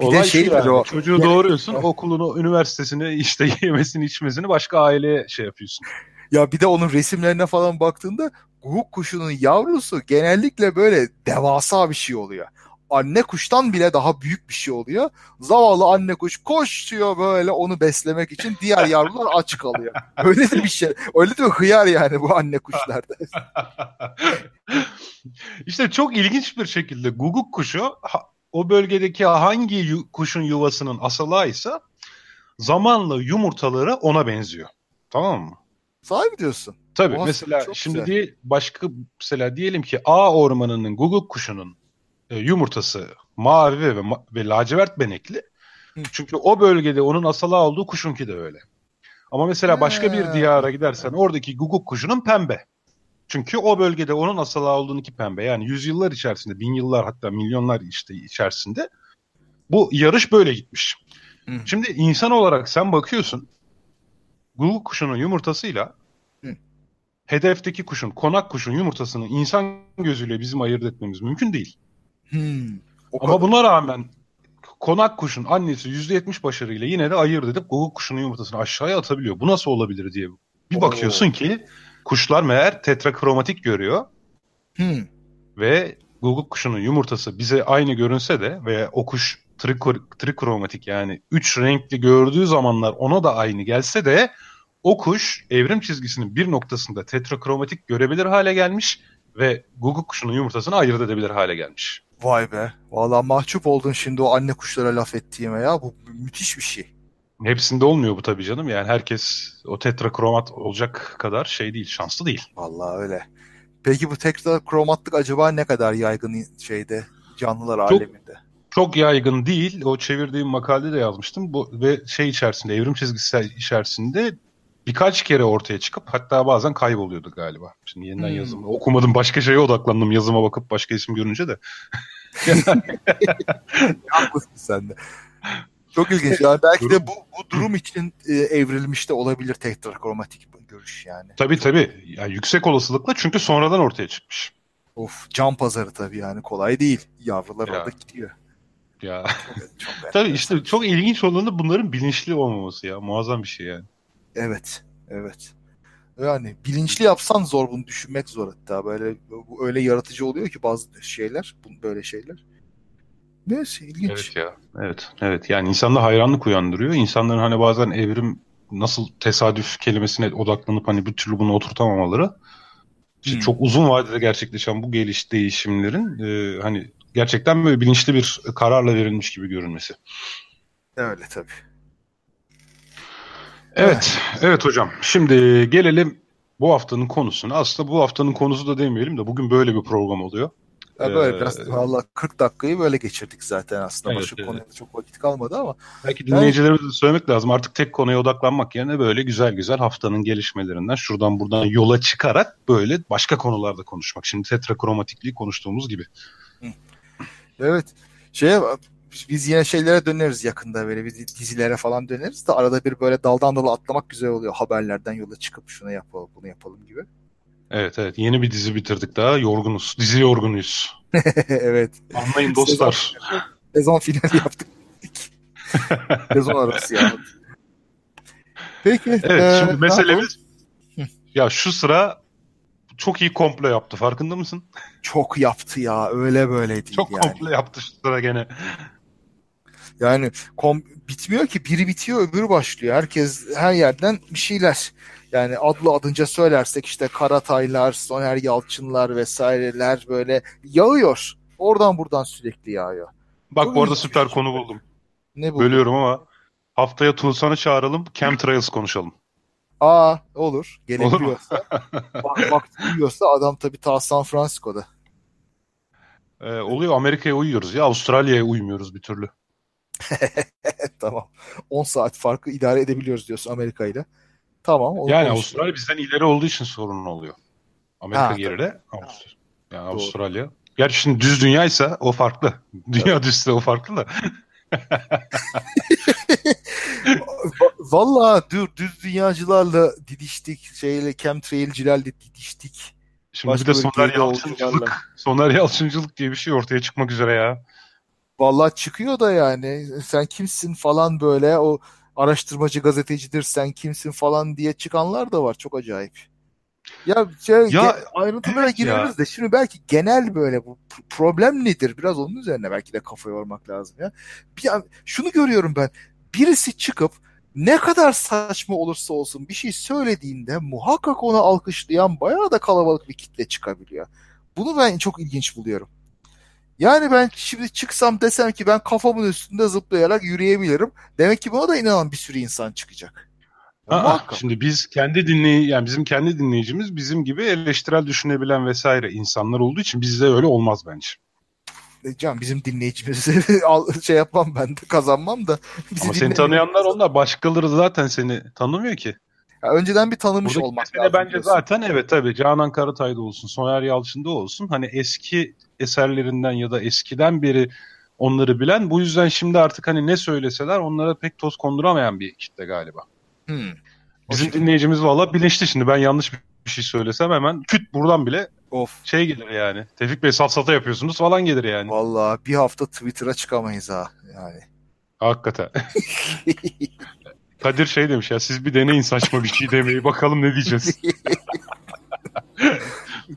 Bir Olay de şey yani, o. Çocuğu doğuruyorsun, okulunu, üniversitesini, işte (laughs) yemesini, içmesini başka aileye şey yapıyorsun. Ya bir de onun resimlerine falan baktığında guguk kuşunun yavrusu genellikle böyle devasa bir şey oluyor. Anne kuştan bile daha büyük bir şey oluyor. Zavallı anne kuş koşuyor böyle onu beslemek için diğer yavrular aç kalıyor. (laughs) Öyle de bir şey. Öyle de bir hıyar yani bu anne kuşlarda. (laughs) İşte çok ilginç bir şekilde guguk kuşu o bölgedeki hangi yu, kuşun yuvasının ise zamanla yumurtaları ona benziyor. Tamam mı? Sahi diyorsun? Tabii. Oha, mesela şimdi güzel. değil başka mesela diyelim ki A ormanının guguk kuşunun e, yumurtası mavi ve, ve lacivert benekli. Hı. Çünkü o bölgede onun asala olduğu kuşunki de öyle. Ama mesela başka bir diyara gidersen oradaki guguk kuşunun pembe. Çünkü o bölgede onun asala olduğunu ki pembe. Yani yüzyıllar içerisinde, bin yıllar hatta milyonlar işte içerisinde bu yarış böyle gitmiş. Hı. Şimdi insan olarak sen bakıyorsun Google kuşunun yumurtasıyla Hı. hedefteki kuşun, konak kuşun yumurtasını insan gözüyle bizim ayırt etmemiz mümkün değil. Hmm, Ama kadar. buna rağmen konak kuşun annesi %70 başarıyla yine de ayırt edip Google kuşunun yumurtasını aşağıya atabiliyor. Bu nasıl olabilir diye bir bakıyorsun Oo. ki kuşlar meğer tetrakromatik görüyor. Hmm. Ve Google kuşunun yumurtası bize aynı görünse de ve o kuş trikromatik yani üç renkli gördüğü zamanlar ona da aynı gelse de o kuş evrim çizgisinin bir noktasında tetrakromatik görebilir hale gelmiş ve Google kuşunun yumurtasını ayırt edebilir hale gelmiş. Vay be. Valla mahcup oldun şimdi o anne kuşlara laf ettiğime ya. Bu müthiş bir şey. Hepsinde olmuyor bu tabii canım. Yani herkes o tetrakromat olacak kadar şey değil, şanslı değil. Vallahi öyle. Peki bu tetrakromatlık acaba ne kadar yaygın şeyde canlılar çok, aleminde? Çok yaygın değil. O çevirdiğim makalede de yazmıştım. Bu ve şey içerisinde, evrim çizgisi içerisinde birkaç kere ortaya çıkıp hatta bazen kayboluyordu galiba. Şimdi yeniden hmm. yazım. Okumadım başka şeye odaklandım yazıma bakıp başka isim görünce de. (laughs) Haklısın sen de. Çok ilginç. Yani belki de bu, bu durum için e, evrilmiş de olabilir tetrakromatik görüş yani. Tabii tabii. Yani yüksek olasılıkla çünkü sonradan ortaya çıkmış. Of can pazarı tabii yani kolay değil. Yavrular ya. orada gidiyor. Ya. Çok, çok (laughs) tabii işte çok ilginç olanı bunların bilinçli olmaması ya. Muazzam bir şey yani. Evet. Evet. Yani bilinçli yapsan zor bunu düşünmek zor hatta böyle öyle yaratıcı oluyor ki bazı şeyler böyle şeyler. Neyse ilginç. Evet ya. Evet. Evet. Yani insanda hayranlık uyandırıyor. İnsanların hani bazen evrim nasıl tesadüf kelimesine odaklanıp hani bir türlü bunu oturtamamaları işte hmm. çok uzun vadede gerçekleşen bu geliş değişimlerin e, hani gerçekten böyle bilinçli bir kararla verilmiş gibi görünmesi. Öyle tabii. Evet, evet hocam. Şimdi gelelim bu haftanın konusuna. Aslında bu haftanın konusu da demeyelim de bugün böyle bir program oluyor. Ya böyle ee, biraz valla 40 dakikayı böyle geçirdik zaten aslında. Evet, Başka evet. konuya çok vakit kalmadı ama. Belki dinleyicilerimize yani, söylemek lazım. Artık tek konuya odaklanmak yerine böyle güzel güzel haftanın gelişmelerinden şuradan buradan yola çıkarak böyle başka konularda konuşmak. Şimdi tetrakromatikliği konuştuğumuz gibi. Evet. Şeye biz yine şeylere döneriz yakında böyle biz dizilere falan döneriz de arada bir böyle daldan dala atlamak güzel oluyor haberlerden yola çıkıp şunu yapalım bunu yapalım gibi. Evet evet yeni bir dizi bitirdik daha yorgunuz dizi yorgunuyuz. (laughs) evet. Anlayın dostlar. Sezon, sezon finali yaptık. (laughs) sezon arası yani. Peki. Evet ee, şimdi meselemiz ya şu sıra çok iyi komplo yaptı farkında mısın? Çok yaptı ya öyle böyle değil Çok yani. komplo yaptı şu sıra gene. Yani kom bitmiyor ki biri bitiyor öbürü başlıyor. Herkes her yerden bir şeyler. Yani adlı adınca söylersek işte Karataylar, Soner Yalçınlar vesaireler böyle yağıyor. Oradan buradan sürekli yağıyor. Bak Çok bu arada süper konu buldum. Ne buldun? Bölüyorum ama haftaya Tuğsan'ı çağıralım. Chemtrails konuşalım. Aa olur. Gelebiliyorsa. (laughs) bak, bak adam tabii ta San Francisco'da. Ee, oluyor Amerika'ya uyuyoruz ya Avustralya'ya uymuyoruz bir türlü. (laughs) tamam. 10 saat farkı idare edebiliyoruz diyorsun Amerika ile. Tamam. Yani Avustralya bizden ileri olduğu için sorun oluyor. Amerika ha, geride. Avustralya. Yani Doğru. Avustralya. Gerçi şimdi düz dünyaysa o farklı. Dünya evet. (laughs) düzse o farklı da. Valla dur düz dünyacılarla didiştik. Şeyle chemtrailcilerle didiştik. Şimdi Başka bir de Soner Yalçıncılık. Soner Yalçıncılık diye bir şey ortaya çıkmak üzere ya. Vallahi çıkıyor da yani. Sen kimsin falan böyle o araştırmacı gazetecidir sen kimsin falan diye çıkanlar da var. Çok acayip. Ya, şey, ya ayrıntılara gireriz ya. de şimdi belki genel böyle bu problem nedir? Biraz onun üzerine belki de kafa yormak lazım ya. Bir, şunu görüyorum ben. Birisi çıkıp ne kadar saçma olursa olsun bir şey söylediğinde muhakkak onu alkışlayan bayağı da kalabalık bir kitle çıkabiliyor. Bunu ben çok ilginç buluyorum. Yani ben şimdi çıksam desem ki ben kafamın üstünde zıplayarak yürüyebilirim. Demek ki buna da inanan bir sürü insan çıkacak. Aa, şimdi biz kendi dinley yani bizim kendi dinleyicimiz bizim gibi eleştirel düşünebilen vesaire insanlar olduğu için bizde öyle olmaz bence. E, can bizim dinleyicimiz (laughs) şey yapmam ben de kazanmam da. (laughs) Ama seni tanıyanlar onlar başkaları zaten seni tanımıyor ki. Ya önceden bir tanımış Buradaki olmak lazım. bence diyorsun. zaten evet tabii Canan Karatay'da olsun, Soner Yalçın'da olsun. Hani eski eserlerinden ya da eskiden beri onları bilen. Bu yüzden şimdi artık hani ne söyleseler onlara pek toz konduramayan bir kitle galiba. Hmm. Bizim dinleyicimiz valla bilinçli şimdi. Ben yanlış bir şey söylesem hemen küt buradan bile of şey gelir yani. Tevfik Bey safsata yapıyorsunuz falan gelir yani. Valla bir hafta Twitter'a çıkamayız ha yani. Hakikaten. (laughs) Kadir şey demiş ya siz bir deneyin saçma bir şey demeyi bakalım ne diyeceğiz. (laughs)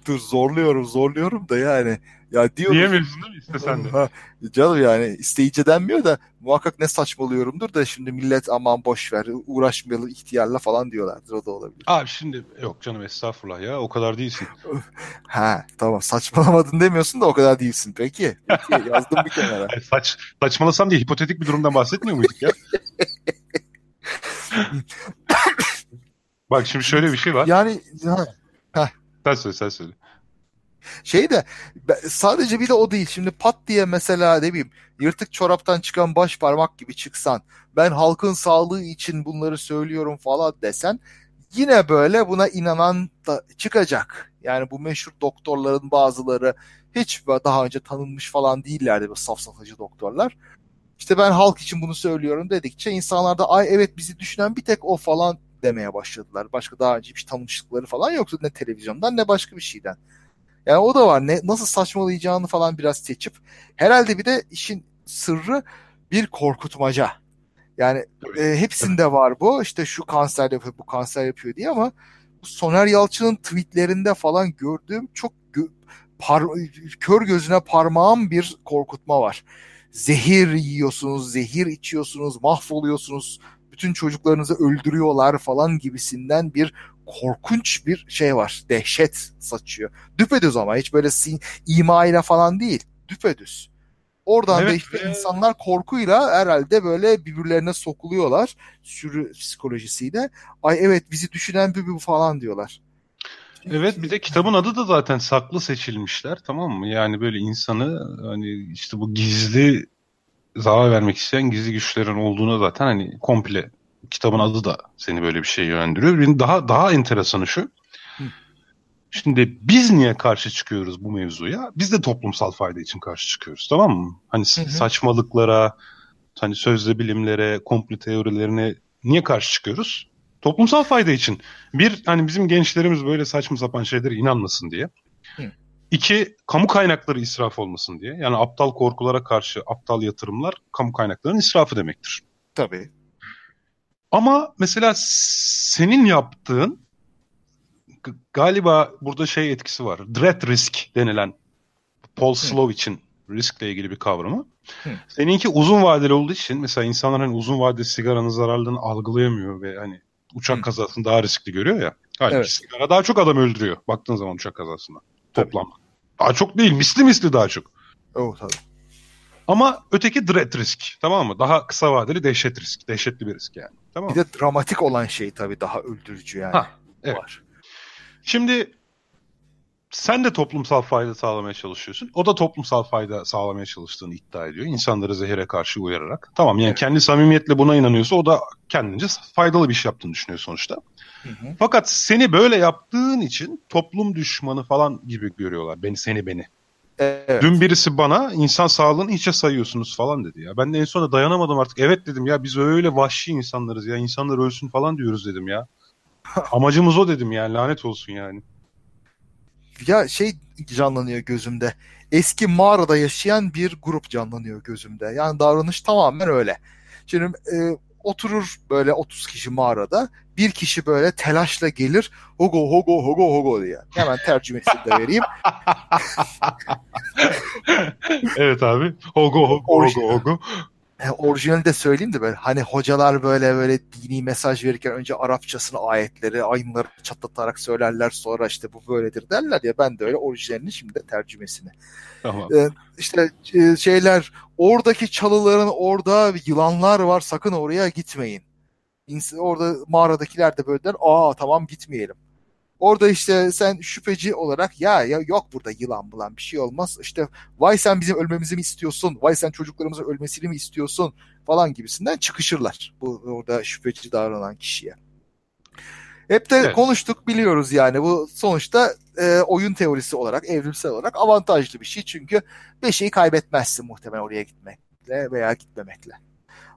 Dur zorluyorum zorluyorum da yani. Ya diyorum. Diyemiyorsun değil mi istesen de? Ha, canım yani isteyince denmiyor da muhakkak ne saçmalıyorumdur da şimdi millet aman boş ver uğraşmayalım ihtiyarla falan diyorlardır o da olabilir. Abi şimdi yok canım estağfurullah ya o kadar değilsin. (laughs) ha tamam saçmalamadın demiyorsun da o kadar değilsin peki. Peki (laughs) yazdım bir kenara. Saç, saçmalasam diye hipotetik bir durumdan bahsetmiyor muyduk ya? (laughs) Bak şimdi şöyle bir şey var. Yani ha, ha. Sen söyle sen söyle. Şey de sadece bir de o değil. Şimdi pat diye mesela ne bileyim yırtık çoraptan çıkan baş parmak gibi çıksan ben halkın sağlığı için bunları söylüyorum falan desen yine böyle buna inanan da çıkacak. Yani bu meşhur doktorların bazıları hiç daha önce tanınmış falan değillerdi bu safsatacı doktorlar. İşte ben halk için bunu söylüyorum dedikçe insanlar da ay evet bizi düşünen bir tek o falan demeye başladılar. Başka daha önce bir tanımışlıkları falan yoktu ne televizyondan ne başka bir şeyden. Yani o da var. Ne, nasıl saçmalayacağını falan biraz seçip. Herhalde bir de işin sırrı bir korkutmaca. Yani e, hepsinde var bu. İşte şu kanser yapıyor, bu kanser yapıyor diye ama Soner Yalçın'ın tweetlerinde falan gördüğüm çok gö- par kör gözüne parmağım bir korkutma var. Zehir yiyorsunuz, zehir içiyorsunuz, mahvoluyorsunuz, bütün çocuklarınızı öldürüyorlar falan gibisinden bir korkunç bir şey var. Dehşet saçıyor. Düpedüz ama hiç böyle ima ile falan değil. Düpedüz. Oradan evet, da işte ve... insanlar korkuyla herhalde böyle birbirlerine sokuluyorlar sürü psikolojisiyle. Ay evet bizi düşünen bir bu falan diyorlar. Evet bir de kitabın adı da zaten saklı seçilmişler tamam mı? Yani böyle insanı hani işte bu gizli zarar vermek isteyen gizli güçlerin olduğunu zaten hani komple kitabın adı da seni böyle bir şey yönlendiriyor. Benim daha daha enteresanı şu. Şimdi biz niye karşı çıkıyoruz bu mevzuya? Biz de toplumsal fayda için karşı çıkıyoruz tamam mı? Hani hı hı. saçmalıklara, hani sözde bilimlere, komplo teorilerine niye karşı çıkıyoruz? Toplumsal fayda için. Bir, hani bizim gençlerimiz böyle saçma sapan şeylere inanmasın diye. Hı. İki, kamu kaynakları israf olmasın diye. Yani aptal korkulara karşı aptal yatırımlar kamu kaynaklarının israfı demektir. Tabii. Ama mesela senin yaptığın galiba burada şey etkisi var. Dread risk denilen Paul Slowich'in riskle ilgili bir kavramı. Hı. Seninki uzun vadeli olduğu için mesela insanlar hani uzun vadeli sigaranın zararlarını algılayamıyor ve hani uçak Hı. kazasını daha riskli görüyor ya. Halbuki evet. sigara daha çok adam öldürüyor baktığın zaman uçak kazasında toplam. Daha çok değil misli misli daha çok. Oh, tabii. Ama öteki dread risk tamam mı? Daha kısa vadeli dehşet risk. Dehşetli bir risk yani. Tamam Bir de dramatik olan şey tabii daha öldürücü yani. Ha, evet. Var. Şimdi sen de toplumsal fayda sağlamaya çalışıyorsun. O da toplumsal fayda sağlamaya çalıştığını iddia ediyor. İnsanları zehire karşı uyararak. Tamam yani evet. kendi samimiyetle buna inanıyorsa o da kendince faydalı bir iş yaptığını düşünüyor sonuçta. Hı hı. Fakat seni böyle yaptığın için toplum düşmanı falan gibi görüyorlar. Beni seni beni. Evet. Dün birisi bana insan sağlığını hiçe sayıyorsunuz falan dedi ya. Ben de en sonunda dayanamadım artık. Evet dedim ya biz öyle vahşi insanlarız ya. İnsanlar ölsün falan diyoruz dedim ya. (laughs) Amacımız o dedim yani lanet olsun yani. Ya şey canlanıyor gözümde. Eski mağarada yaşayan bir grup canlanıyor gözümde. Yani davranış tamamen öyle. Şimdi e, oturur böyle 30 kişi mağarada. Bir kişi böyle telaşla gelir. Hogo hogo hogo hogo diye. Hemen tercümesini de vereyim. (laughs) evet abi. Hogo hogo hogo hogo e, orijinali de söyleyeyim de böyle hani hocalar böyle böyle dini mesaj verirken önce Arapçasını ayetleri ayınları çatlatarak söylerler sonra işte bu böyledir derler ya ben de öyle orijinalini şimdi de tercümesini. Tamam. Ee, işte e, şeyler oradaki çalıların orada yılanlar var sakın oraya gitmeyin. Orada mağaradakiler de böyle der aa tamam gitmeyelim. Orada işte sen şüpheci olarak ya ya yok burada yılan bulan bir şey olmaz. İşte vay sen bizim ölmemizi mi istiyorsun? Vay sen çocuklarımızın ölmesini mi istiyorsun? Falan gibisinden çıkışırlar bu orada şüpheci davranan kişiye. Hep de evet. konuştuk biliyoruz yani bu sonuçta e, oyun teorisi olarak evrimsel olarak avantajlı bir şey. Çünkü bir şeyi kaybetmezsin muhtemelen oraya gitmekle veya gitmemekle.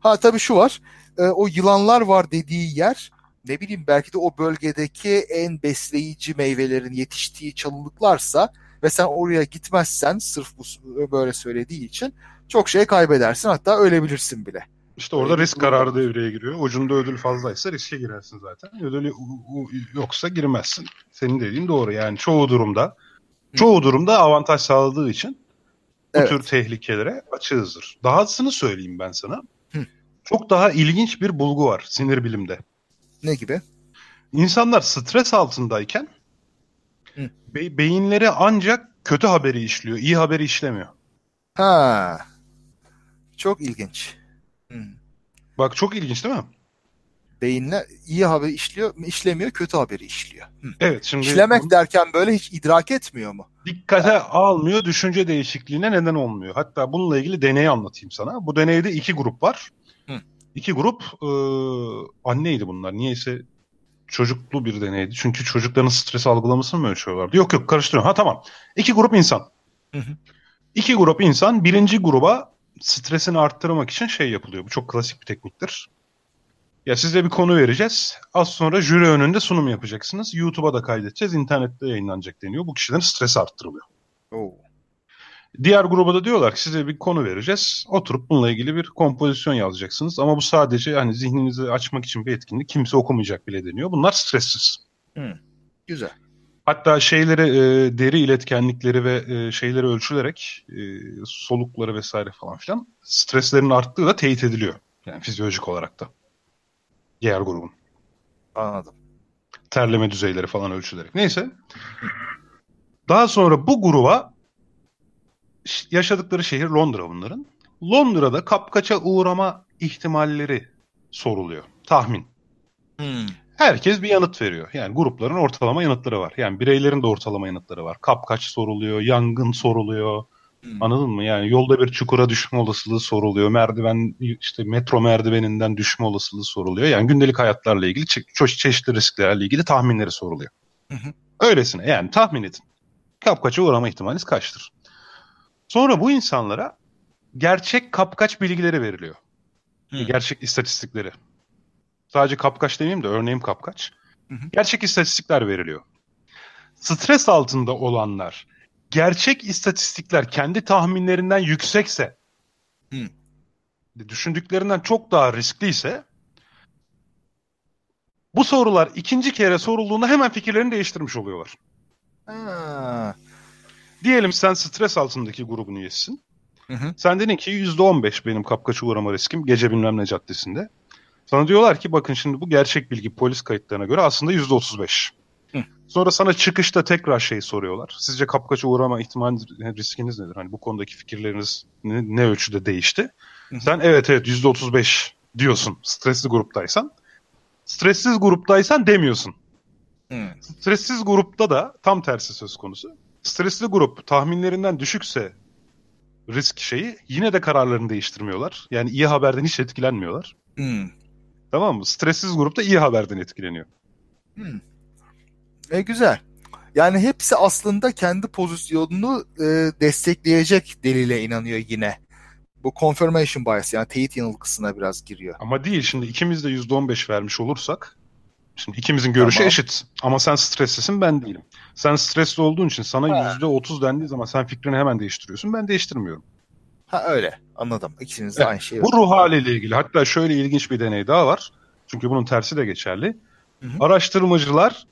Ha tabii şu var e, o yılanlar var dediği yer ne bileyim belki de o bölgedeki en besleyici meyvelerin yetiştiği çalılıklarsa ve sen oraya gitmezsen sırf bu böyle söylediği için çok şey kaybedersin hatta ölebilirsin bile. İşte orada risk kararı devreye giriyor. Ucunda ödül fazlaysa riske girersin zaten. Ödülü yoksa girmezsin. Senin dediğin doğru. Yani çoğu durumda çoğu durumda avantaj sağladığı için bu evet. tür tehlikelere açığızdır. Dahasını söyleyeyim ben sana. Hı. Çok daha ilginç bir bulgu var sinir bilimde. Ne gibi? İnsanlar stres altındayken be- beyinleri ancak kötü haberi işliyor, iyi haberi işlemiyor. Ha. Çok ilginç. Hı. Bak çok ilginç değil mi? Beyinler iyi haberi işliyor, işlemiyor, kötü haberi işliyor. Hı. Evet, şimdi işlemek derken böyle hiç idrak etmiyor mu? Dikkate yani. almıyor, düşünce değişikliğine neden olmuyor. Hatta bununla ilgili deneyi anlatayım sana. Bu deneyde iki grup var. İki grup e, anneydi bunlar. Niyeyse çocuklu bir deneydi. Çünkü çocukların stres algılamasını mı ölçüyorlardı? Yok yok karıştırıyorum. Ha tamam. İki grup insan. Hı hı. İki grup insan birinci gruba stresini arttırmak için şey yapılıyor. Bu çok klasik bir tekniktir. Ya size bir konu vereceğiz. Az sonra jüri önünde sunum yapacaksınız. YouTube'a da kaydedeceğiz. İnternette yayınlanacak deniyor. Bu kişilerin stresi arttırılıyor. Oo. Diğer gruba da diyorlar ki size bir konu vereceğiz. Oturup bununla ilgili bir kompozisyon yazacaksınız. Ama bu sadece hani zihninizi açmak için bir etkinlik. Kimse okumayacak bile deniyor. Bunlar stressiz. Hmm. Güzel. Hatta şeyleri e, deri iletkenlikleri ve e, şeyleri ölçülerek e, solukları vesaire falan filan streslerin arttığı da teyit ediliyor. Yani fizyolojik olarak da. Diğer grubun. Anladım. Terleme düzeyleri falan ölçülerek. Neyse. Daha sonra bu gruba yaşadıkları şehir Londra bunların. Londra'da kapkaça uğrama ihtimalleri soruluyor. Tahmin. Hmm. Herkes bir yanıt veriyor. Yani grupların ortalama yanıtları var. Yani bireylerin de ortalama yanıtları var. Kapkaç soruluyor, yangın soruluyor. Hmm. Anladın mı? Yani yolda bir çukura düşme olasılığı soruluyor. Merdiven işte metro merdiveninden düşme olasılığı soruluyor. Yani gündelik hayatlarla ilgili çe- çeşitli risklerle ilgili tahminleri soruluyor. Hı hı. Öylesine yani tahmin edin. Kapkaça uğrama ihtimaliniz kaçtır? Sonra bu insanlara gerçek kapkaç bilgileri veriliyor. Hı. Gerçek istatistikleri. Sadece kapkaç demeyeyim de örneğim kapkaç. Hı hı. Gerçek istatistikler veriliyor. Stres altında olanlar gerçek istatistikler kendi tahminlerinden yüksekse hı. düşündüklerinden çok daha riskliyse bu sorular ikinci kere sorulduğunda hemen fikirlerini değiştirmiş oluyorlar. Ha. Diyelim sen stres altındaki grubun üyesisin. Hı hı. Sen dedin ki %15 benim kapkaça uğrama riskim gece bilmem ne caddesinde. Sana diyorlar ki bakın şimdi bu gerçek bilgi polis kayıtlarına göre aslında %35. Hı. Sonra sana çıkışta tekrar şey soruyorlar. Sizce kapkaça uğrama ihtimali riskiniz nedir? Hani bu konudaki fikirleriniz ne, ne ölçüde değişti? Hı. Sen evet evet %35 diyorsun stresli gruptaysan. Stressiz gruptaysan demiyorsun. Hı. Stressiz grupta da tam tersi söz konusu. Stresli grup tahminlerinden düşükse risk şeyi yine de kararlarını değiştirmiyorlar. Yani iyi haberden hiç etkilenmiyorlar. Hmm. Tamam mı? Stressiz grupta iyi haberden etkileniyor. Hmm. E güzel. Yani hepsi aslında kendi pozisyonunu e, destekleyecek delile inanıyor yine. Bu confirmation bias yani teyit yanılgısına biraz giriyor. Ama değil şimdi ikimiz de %15 vermiş olursak şimdi ikimizin görüşü tamam. eşit. Ama sen streslisin ben değilim. Sen stresli olduğun için sana ha. %30 dendiği zaman sen fikrini hemen değiştiriyorsun. Ben değiştirmiyorum. Ha öyle anladım. İkiniz de evet. aynı şey. Bu ruh haliyle ilgili hatta şöyle ilginç bir deney daha var. Çünkü bunun tersi de geçerli. Hı hı. Araştırmacılar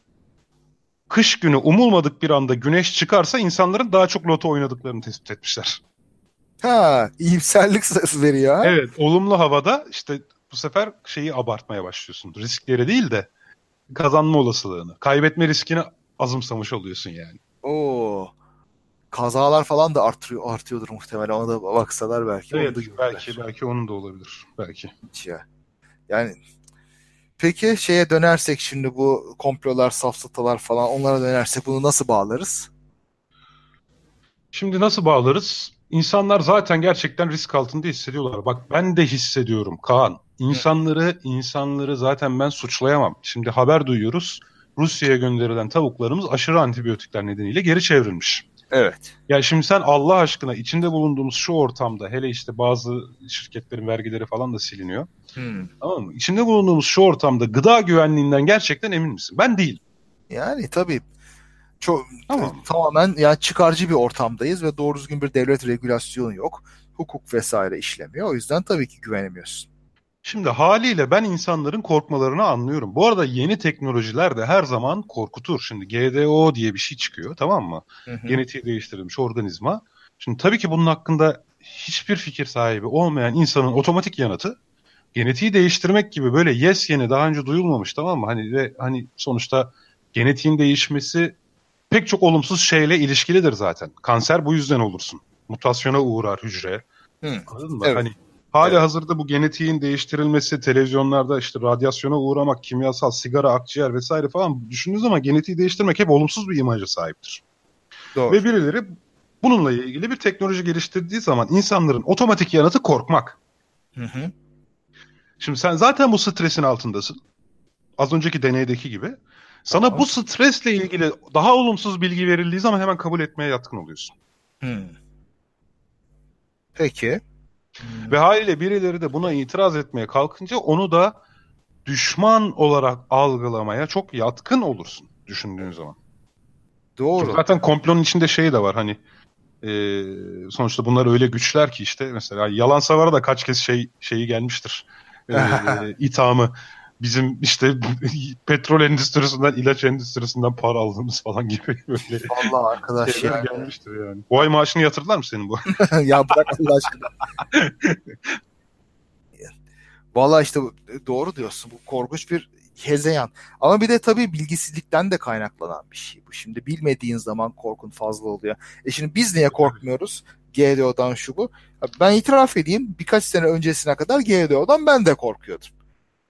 kış günü umulmadık bir anda güneş çıkarsa insanların daha çok loto oynadıklarını tespit etmişler. Ha, iyimserlik (laughs) veriyor. Evet, olumlu havada işte bu sefer şeyi abartmaya başlıyorsun. Riskleri değil de kazanma olasılığını, kaybetme riskini azımsamış oluyorsun yani. Oo. Kazalar falan da artıyor artıyordur muhtemelen. Ona da baksalar belki. Evet, belki belki onun da olabilir belki. Hiç ya. Yani Peki şeye dönersek şimdi bu komplolar, safsatalar falan onlara dönersek bunu nasıl bağlarız? Şimdi nasıl bağlarız? İnsanlar zaten gerçekten risk altında hissediyorlar. Bak ben de hissediyorum Kaan. İnsanları, insanları zaten ben suçlayamam. Şimdi haber duyuyoruz. Rusya'ya gönderilen tavuklarımız aşırı antibiyotikler nedeniyle geri çevrilmiş. Evet. Ya şimdi sen Allah aşkına içinde bulunduğumuz şu ortamda hele işte bazı şirketlerin vergileri falan da siliniyor. Hmm. Tamam mı? İçinde bulunduğumuz şu ortamda gıda güvenliğinden gerçekten emin misin? Ben değil. Yani tabii çok tamam. tamamen yani çıkarcı bir ortamdayız ve doğru düzgün bir devlet regülasyonu yok. Hukuk vesaire işlemiyor. O yüzden tabii ki güvenemiyorsun. Şimdi haliyle ben insanların korkmalarını anlıyorum. Bu arada yeni teknolojiler de her zaman korkutur. Şimdi GDO diye bir şey çıkıyor tamam mı? Hı hı. Genetiği değiştirilmiş organizma. Şimdi tabii ki bunun hakkında hiçbir fikir sahibi olmayan insanın otomatik yanıtı genetiği değiştirmek gibi böyle yes yeni daha önce duyulmamış tamam mı? Hani ve hani sonuçta genetiğin değişmesi pek çok olumsuz şeyle ilişkilidir zaten. Kanser bu yüzden olursun. Mutasyona uğrar hücre. Hı. Anladın mı? Evet. Hani Hali evet. hazırda bu genetiğin değiştirilmesi, televizyonlarda işte radyasyona uğramak, kimyasal, sigara, akciğer vesaire falan düşündüğünüz zaman genetiği değiştirmek hep olumsuz bir imaja sahiptir. Doğru. Ve birileri bununla ilgili bir teknoloji geliştirdiği zaman insanların otomatik yanıtı korkmak. Hı hı. Şimdi sen zaten bu stresin altındasın. Az önceki deneydeki gibi. Sana tamam. bu stresle ilgili daha olumsuz bilgi verildiği zaman hemen kabul etmeye yatkın oluyorsun. Hmm. Peki. Ve haliyle birileri de buna itiraz etmeye kalkınca onu da düşman olarak algılamaya çok yatkın olursun düşündüğün zaman. Doğru. Çünkü zaten komplonun içinde şey de var hani e, sonuçta bunlar öyle güçler ki işte mesela yalan savara da kaç kez şey şeyi gelmiştir e, (laughs) ithamı. Bizim işte (laughs) petrol endüstrisinden, ilaç endüstrisinden para aldığımız falan gibi böyle Vallahi arkadaş şeyler yani. gelmiştir yani. Bu ay maaşını yatırdılar mı senin bu? (laughs) ya bırak Allah aşkına. Vallahi işte doğru diyorsun. Bu korkunç bir hezeyan. Ama bir de tabii bilgisizlikten de kaynaklanan bir şey bu. Şimdi bilmediğin zaman korkun fazla oluyor. E şimdi biz niye korkmuyoruz? GDO'dan şu bu. Ya Ben itiraf edeyim birkaç sene öncesine kadar GDO'dan ben de korkuyordum.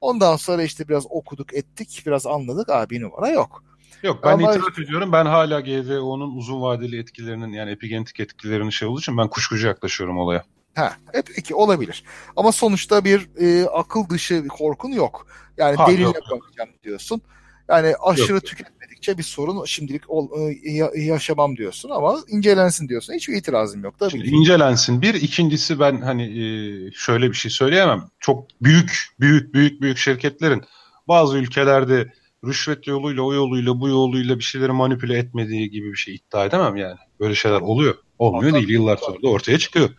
Ondan sonra işte biraz okuduk ettik biraz anladık abi numara yok. Yok ben Ama- itiraf ediyorum. Ben hala GDO'nun uzun vadeli etkilerinin yani epigenetik etkilerinin şey olduğu için ben kuşkucu yaklaşıyorum olaya. Ha, e peki olabilir. Ama sonuçta bir e, akıl dışı bir korkun yok. Yani Ha, delille yok. bakacağım diyorsun. Yani aşırı Yok. tüketmedikçe bir sorun şimdilik ol, e, ya- yaşamam diyorsun ama incelensin diyorsun. Hiçbir itirazım yok tabii Şimdi ki. incelensin. Bir, ikincisi ben hani e, şöyle bir şey söyleyemem. Çok büyük, büyük, büyük, büyük şirketlerin bazı ülkelerde rüşvet yoluyla, o yoluyla, bu yoluyla bir şeyleri manipüle etmediği gibi bir şey iddia edemem yani. Böyle şeyler oluyor. Olmuyor Tabii, değil. Yıllar sonra da ortaya çıkıyor.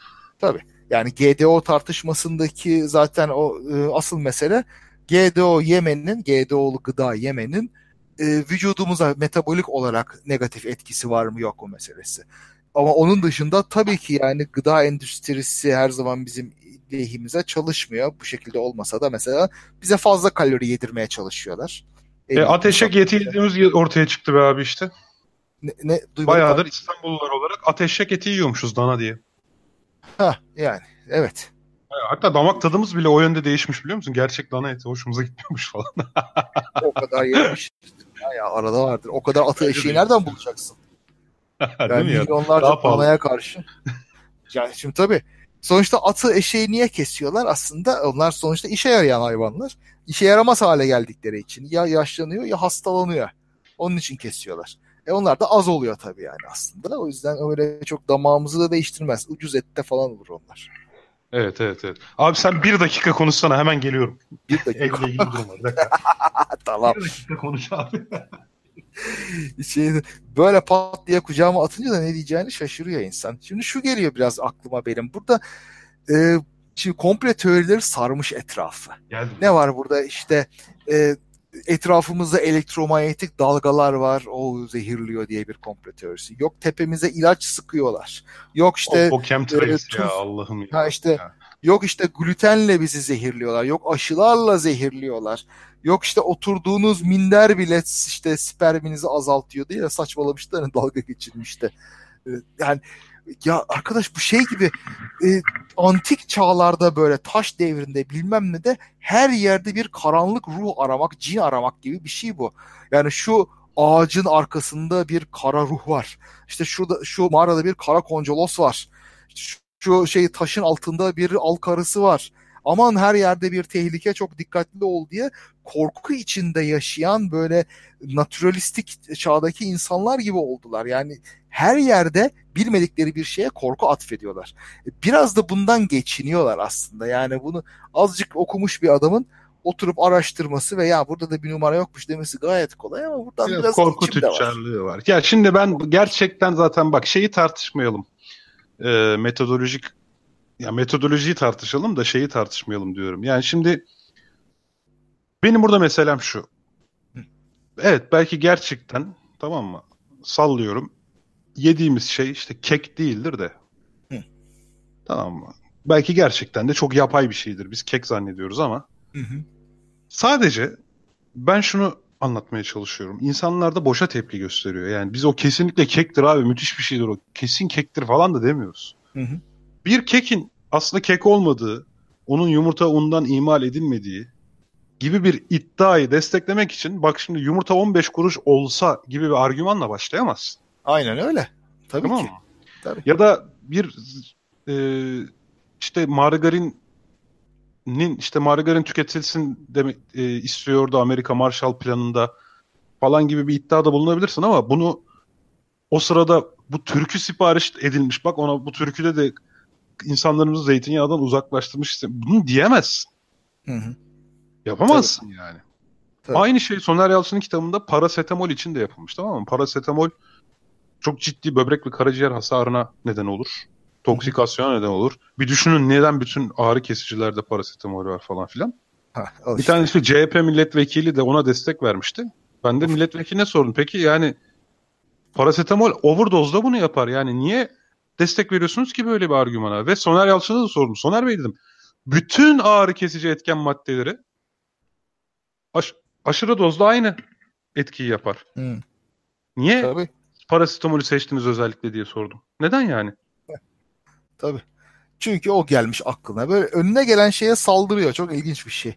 Yani GDO tartışmasındaki zaten o e, asıl mesele GDO yemenin, GDO'lu gıda yemenin e, vücudumuza metabolik olarak negatif etkisi var mı yok mu meselesi. Ama onun dışında tabii ki yani gıda endüstrisi her zaman bizim lehimize çalışmıyor. Bu şekilde olmasa da mesela bize fazla kalori yedirmeye çalışıyorlar. E, ateşek eti yediğimiz yıl ortaya çıktı be abi işte. Ne, ne. Bayağıdır İstanbullular olarak ateşek eti yiyormuşuz dana diye. Ha, yani evet. Hatta damak tadımız bile o yönde değişmiş biliyor musun? Gerçek dana eti hoşumuza gitmiyormuş falan. O kadar yemiş. Ya, ya arada vardır. O kadar atı eşeği de. nereden bulacaksın? (laughs) Yani mi ya? milyonlarca danaya karşı. Yani şimdi tabii sonuçta atı eşeği niye kesiyorlar? Aslında onlar sonuçta işe yarayan hayvanlar. İşe yaramaz hale geldikleri için ya yaşlanıyor ya hastalanıyor. Onun için kesiyorlar. E onlar da az oluyor tabii yani aslında. O yüzden öyle çok damağımızı da değiştirmez. Ucuz ette falan olur onlar. Evet evet evet. Abi sen bir dakika konuşsana hemen geliyorum. Bir dakika. Evle ilgili durum var. Bir dakika. (laughs) tamam. Bir dakika konuş abi. (laughs) Şey, böyle pat diye kucağıma atınca da ne diyeceğini şaşırıyor insan. Şimdi şu geliyor biraz aklıma benim. Burada e, şimdi komple teorileri sarmış etrafı. Geldim. Ne var burada işte e, etrafımızda elektromanyetik dalgalar var. O zehirliyor diye bir komplo teorisi. Yok tepemize ilaç sıkıyorlar. Yok işte o, o e, ya tuz- Allah'ım ya. ha işte Ya. yok işte glutenle bizi zehirliyorlar. Yok aşılarla zehirliyorlar. Yok işte oturduğunuz minder bile işte sperminizi azaltıyor diye saçmalamışlar hani (laughs) dalga geçirmişti. E, Yani ya arkadaş bu şey gibi e, antik çağlarda böyle taş devrinde bilmem ne de her yerde bir karanlık ruh aramak, cin aramak gibi bir şey bu. Yani şu ağacın arkasında bir kara ruh var. İşte şurada şu mağarada bir kara koncolos var. Şu, şu şey taşın altında bir al karısı var. Aman her yerde bir tehlike çok dikkatli ol diye korku içinde yaşayan böyle naturalistik çağdaki insanlar gibi oldular. Yani her yerde bilmedikleri bir şeye korku atfediyorlar. Biraz da bundan geçiniyorlar aslında. Yani bunu azıcık okumuş bir adamın oturup araştırması ve ya burada da bir numara yokmuş demesi gayet kolay ama buradan Biraz biraz korku de var. tüccarlığı var. Ya şimdi ben gerçekten zaten bak şeyi tartışmayalım. Ee, metodolojik ya metodolojiyi tartışalım da şeyi tartışmayalım diyorum. Yani şimdi benim burada meselem şu. Evet belki gerçekten tamam mı? Sallıyorum. Yediğimiz şey işte kek değildir de. Hı. Tamam mı? Belki gerçekten de çok yapay bir şeydir. Biz kek zannediyoruz ama Hı hı. Sadece ben şunu anlatmaya çalışıyorum. İnsanlar da boşa tepki gösteriyor. Yani biz o kesinlikle kektir abi müthiş bir şeydir o. Kesin kektir falan da demiyoruz. Hı hı. Bir kekin aslında kek olmadığı, onun yumurta undan imal edilmediği gibi bir iddiayı desteklemek için bak şimdi yumurta 15 kuruş olsa gibi bir argümanla başlayamazsın. Aynen öyle. Tabii Tamam ki. mı? Tabii. Ya da bir e, işte margarinin işte margarin tüketilsin demek e, istiyordu Amerika Marshall Planı'nda falan gibi bir iddiada bulunabilirsin ama bunu o sırada bu türkü sipariş edilmiş. Bak ona bu türküde de insanlarımızı zeytinyağından uzaklaştırmış. Bunu diyemezsin. Hı hı. Yapamazsın yani. Tabii. Aynı şey Soner Yalçın'ın kitabında parasetamol için de yapılmış tamam mı? Parasetamol çok ciddi böbrek ve karaciğer hasarına neden olur. Toksikasyona neden olur. Bir düşünün neden bütün ağrı kesicilerde parasetamol var falan filan. Ha, bir işte. tanesi CHP milletvekili de ona destek vermişti. Ben de milletvekiline sordum. Peki yani parasetamol overdose'da bunu yapar. Yani niye destek veriyorsunuz ki böyle bir argümana? Ve Soner Yalçın'a da sordum. Soner Bey dedim. Bütün ağrı kesici etken maddeleri aş- aşırı dozda aynı etkiyi yapar. Hmm. Niye Tabii. Parasetamolü seçtiniz özellikle diye sordum. Neden yani? (laughs) Tabii. Çünkü o gelmiş aklına. Böyle önüne gelen şeye saldırıyor. Çok ilginç bir şey.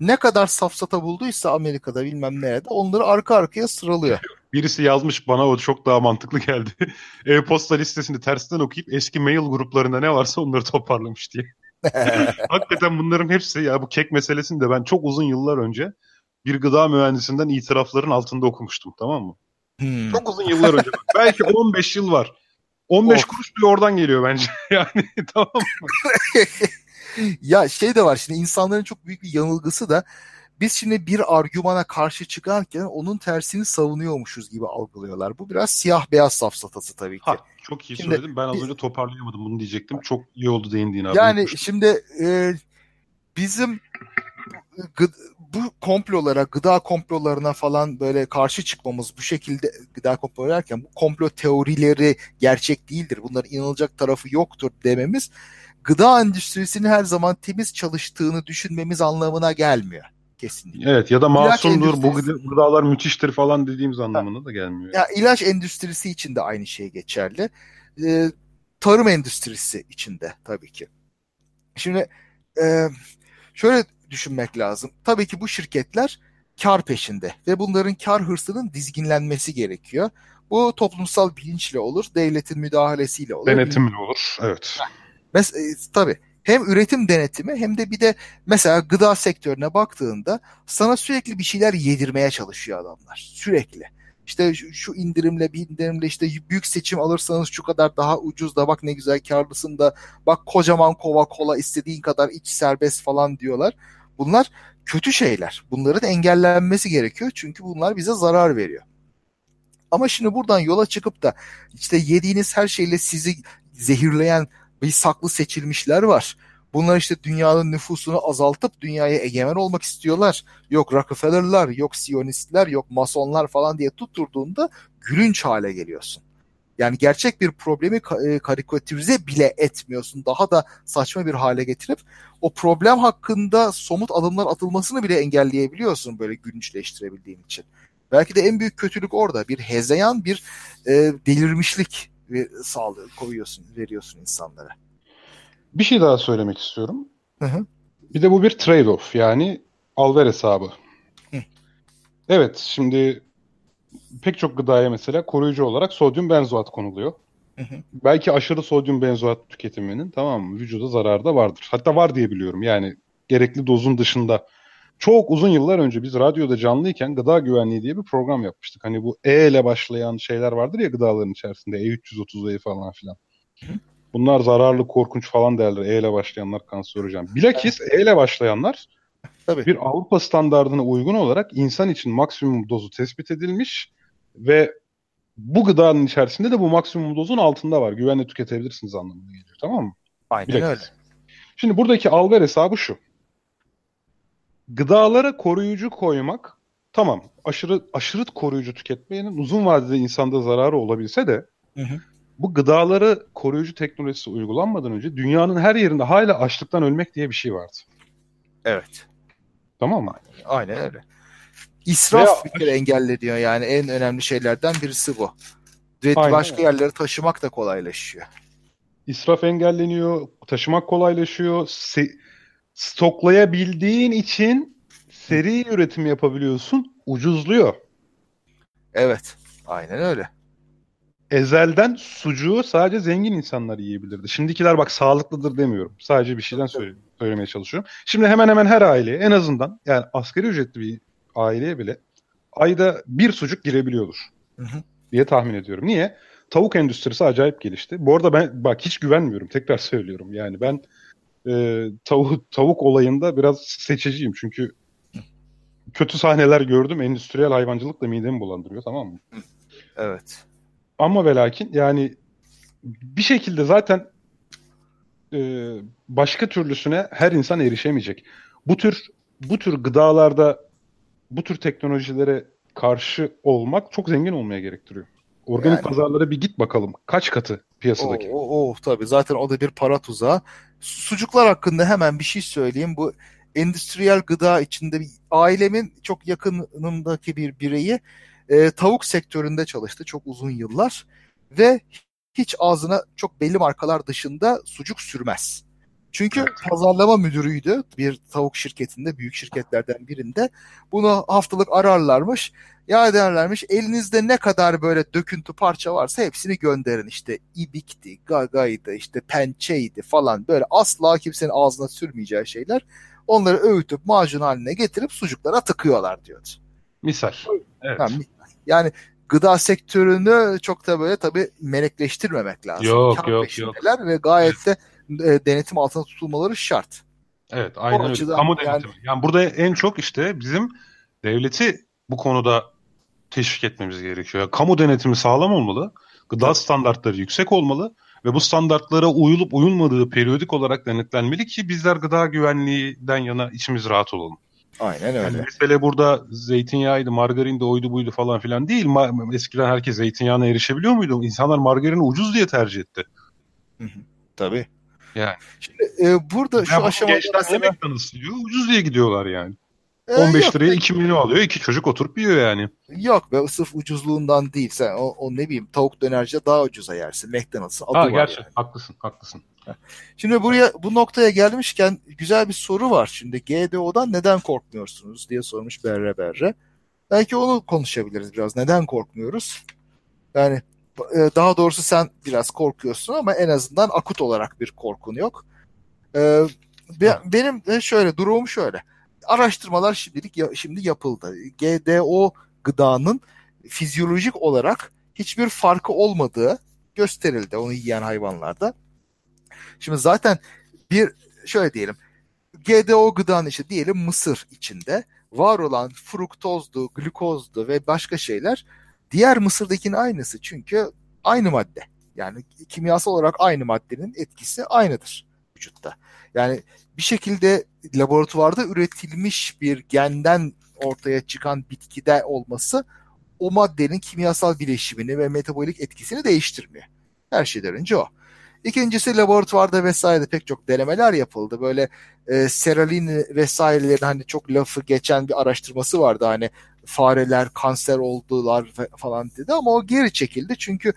Ne kadar safsata bulduysa Amerika'da bilmem nerede onları arka arkaya sıralıyor. (laughs) Birisi yazmış bana o çok daha mantıklı geldi. (laughs) E-posta listesini tersten okuyup eski mail gruplarında ne varsa onları toparlamış diye. Hakikaten bunların hepsi ya bu kek meselesini de ben çok uzun yıllar önce bir gıda mühendisinden itirafların altında okumuştum tamam mı? Hmm. Çok uzun yıllar önce. (laughs) Belki 15 yıl var. 15 of. kuruş bile oradan geliyor bence. (laughs) yani tamam mı? (laughs) ya şey de var şimdi insanların çok büyük bir yanılgısı da biz şimdi bir argümana karşı çıkarken onun tersini savunuyormuşuz gibi algılıyorlar. Bu biraz siyah beyaz safsatası tabii ki. Ha, çok iyi şimdi, söyledin. Ben az önce toparlayamadım bunu diyecektim. Çok iyi oldu değindiğin abi. Yani şimdi e, bizim gı, bu komplolara, gıda komplolarına falan böyle karşı çıkmamız bu şekilde gıda komplo derken bu komplo teorileri gerçek değildir. Bunların inanılacak tarafı yoktur dememiz gıda endüstrisinin her zaman temiz çalıştığını düşünmemiz anlamına gelmiyor kesinlikle. Evet ya da masumdur bu gıdalar müthiştir falan dediğimiz anlamına da gelmiyor. Ya ilaç endüstrisi için de aynı şey geçerli. Ee, tarım endüstrisi için de tabii ki. Şimdi e, şöyle düşünmek lazım. Tabii ki bu şirketler kar peşinde ve bunların kar hırsının dizginlenmesi gerekiyor. Bu toplumsal bilinçle olur, devletin müdahalesiyle olur. Denetimle olur, evet. Mes e, tabii hem üretim denetimi hem de bir de mesela gıda sektörüne baktığında sana sürekli bir şeyler yedirmeye çalışıyor adamlar. Sürekli. İşte şu, şu indirimle bir indirimle işte büyük seçim alırsanız şu kadar daha ucuz da bak ne güzel karlısın da bak kocaman kova kola istediğin kadar iç serbest falan diyorlar. Bunlar kötü şeyler. Bunların engellenmesi gerekiyor çünkü bunlar bize zarar veriyor. Ama şimdi buradan yola çıkıp da işte yediğiniz her şeyle sizi zehirleyen bir saklı seçilmişler var. Bunlar işte dünyanın nüfusunu azaltıp dünyaya egemen olmak istiyorlar. Yok Rockefeller'lar, yok Siyonistler, yok Masonlar falan diye tutturduğunda gülünç hale geliyorsun. Yani gerçek bir problemi e, karikatürize bile etmiyorsun. Daha da saçma bir hale getirip o problem hakkında somut adımlar atılmasını bile engelleyebiliyorsun böyle gülünçleştirebildiğin için. Belki de en büyük kötülük orada. Bir hezeyan, bir e, delirmişlik sağlığı koyuyorsun, veriyorsun insanlara. Bir şey daha söylemek istiyorum. Hı hı. Bir de bu bir trade-off yani al ver hesabı. Hı. Evet şimdi pek çok gıdaya mesela koruyucu olarak sodyum benzoat konuluyor. Hı hı. Belki aşırı sodyum benzoat tüketiminin tamam mı vücuda zararı da vardır. Hatta var diye biliyorum yani gerekli dozun dışında. Çok uzun yıllar önce biz radyoda canlıyken gıda güvenliği diye bir program yapmıştık. Hani bu E ile başlayan şeyler vardır ya gıdaların içerisinde E330'ı falan filan. Hı. Bunlar zararlı, korkunç falan derler. E ile başlayanlar kanserojen. Bilakis E ile başlayanlar (laughs) Tabii. bir Avrupa standartına uygun olarak insan için maksimum dozu tespit edilmiş ve bu gıdanın içerisinde de bu maksimum dozun altında var. Güvenle tüketebilirsiniz anlamına geliyor. Tamam mı? Aynen Bilakis. öyle. Şimdi buradaki alver hesabı şu. Gıdalara koruyucu koymak tamam aşırı aşırı koruyucu tüketmenin uzun vadede insanda zararı olabilse de hı hı bu gıdaları koruyucu teknolojisi uygulanmadan önce dünyanın her yerinde hala açlıktan ölmek diye bir şey vardı. Evet. Tamam mı? Aynen öyle. İsraf Veya... bir kere engelleniyor yani en önemli şeylerden birisi bu. Ve başka öyle. yerlere taşımak da kolaylaşıyor. İsraf engelleniyor, taşımak kolaylaşıyor. Se- stoklayabildiğin için seri üretim yapabiliyorsun, ucuzluyor. Evet, aynen öyle ezelden sucuğu sadece zengin insanlar yiyebilirdi. Şimdikiler bak sağlıklıdır demiyorum. Sadece bir şeyden söyle, söylemeye çalışıyorum. Şimdi hemen hemen her aileye en azından yani asgari ücretli bir aileye bile ayda bir sucuk girebiliyordur. Hı hı. diye tahmin ediyorum. Niye? Tavuk endüstrisi acayip gelişti. Bu arada ben bak hiç güvenmiyorum. Tekrar (laughs) söylüyorum. Yani ben e, tavuk, tavuk olayında biraz seçiciyim. Çünkü kötü sahneler gördüm. Endüstriyel hayvancılık da midemi bulandırıyor tamam mı? Evet. Ama ve lakin yani bir şekilde zaten e, başka türlüsüne her insan erişemeyecek. Bu tür bu tür gıdalarda bu tür teknolojilere karşı olmak çok zengin olmaya gerektiriyor. Organik yani, pazarlara bir git bakalım. Kaç katı piyasadaki? O, o, o tabii zaten o da bir para tuzağı. Sucuklar hakkında hemen bir şey söyleyeyim. Bu endüstriyel gıda içinde bir, ailemin çok yakınındaki bir bireyi e, tavuk sektöründe çalıştı çok uzun yıllar ve hiç ağzına çok belli markalar dışında sucuk sürmez. Çünkü pazarlama müdürüydü bir tavuk şirketinde, büyük şirketlerden birinde. Bunu haftalık ararlarmış. Ya derlermiş elinizde ne kadar böyle döküntü parça varsa hepsini gönderin. İşte ibikti, gagaydı, işte pençeydi falan böyle asla kimsenin ağzına sürmeyeceği şeyler. Onları öğütüp macun haline getirip sucuklara tıkıyorlar diyordu. Misal. Evet. Yani, yani gıda sektörünü çok da böyle tabii melekleştirmemek lazım. Yok Kar yok yok. Ve gayet de e, denetim altında tutulmaları şart. Evet aynen o öyle. Kamu yani... denetimi. Yani burada en çok işte bizim devleti bu konuda teşvik etmemiz gerekiyor. Yani kamu denetimi sağlam olmalı. Gıda evet. standartları yüksek olmalı ve bu standartlara uyulup uyulmadığı periyodik olarak denetlenmeli ki bizler gıda güvenliğinden yana içimiz rahat olalım. Aynen öyle. Yani mesele burada zeytinyağıydı, margarin de oydu buydu falan filan değil. Ma- eskiden herkes zeytinyağına erişebiliyor muydu? İnsanlar margarini ucuz diye tercih etti. Hı hı. Tabii. Yani. Şimdi e, burada ya şu aşamada mesela... McDonald's diyor, ucuz diye gidiyorlar yani. E, 15 yok, liraya 2 milyon alıyor. iki çocuk oturup yiyor yani. Yok be sırf ucuzluğundan değil. Sen o, o ne bileyim tavuk dönerci daha ucuza yersin. McDonald's'ın adı ha, var gerçi, yani. haklısın haklısın. (laughs) Şimdi buraya bu noktaya gelmişken güzel bir soru var. Şimdi GDO'dan neden korkmuyorsunuz diye sormuş Berre Berre. Belki onu konuşabiliriz biraz. Neden korkmuyoruz? Yani e, daha doğrusu sen biraz korkuyorsun ama en azından akut olarak bir korkun yok. Ee, benim şöyle durumum şöyle. Araştırmalar şimdilik şimdi yapıldı. GDO gıdanın fizyolojik olarak hiçbir farkı olmadığı gösterildi onu yiyen hayvanlarda. Şimdi zaten bir şöyle diyelim GDO gıdanın işte diyelim mısır içinde var olan fruktozdu, glukozdu ve başka şeyler diğer mısırdakinin aynısı. Çünkü aynı madde. Yani kimyasal olarak aynı maddenin etkisi aynıdır vücutta. Yani bir şekilde laboratuvarda üretilmiş bir genden ortaya çıkan bitkide olması o maddenin kimyasal bileşimini ve metabolik etkisini değiştirmiyor. Her şeyden önce o. İkincisi laboratuvarda vesairede pek çok denemeler yapıldı. Böyle e, seralin vesairelerin hani çok lafı geçen bir araştırması vardı. Hani fareler kanser oldular falan dedi ama o geri çekildi. Çünkü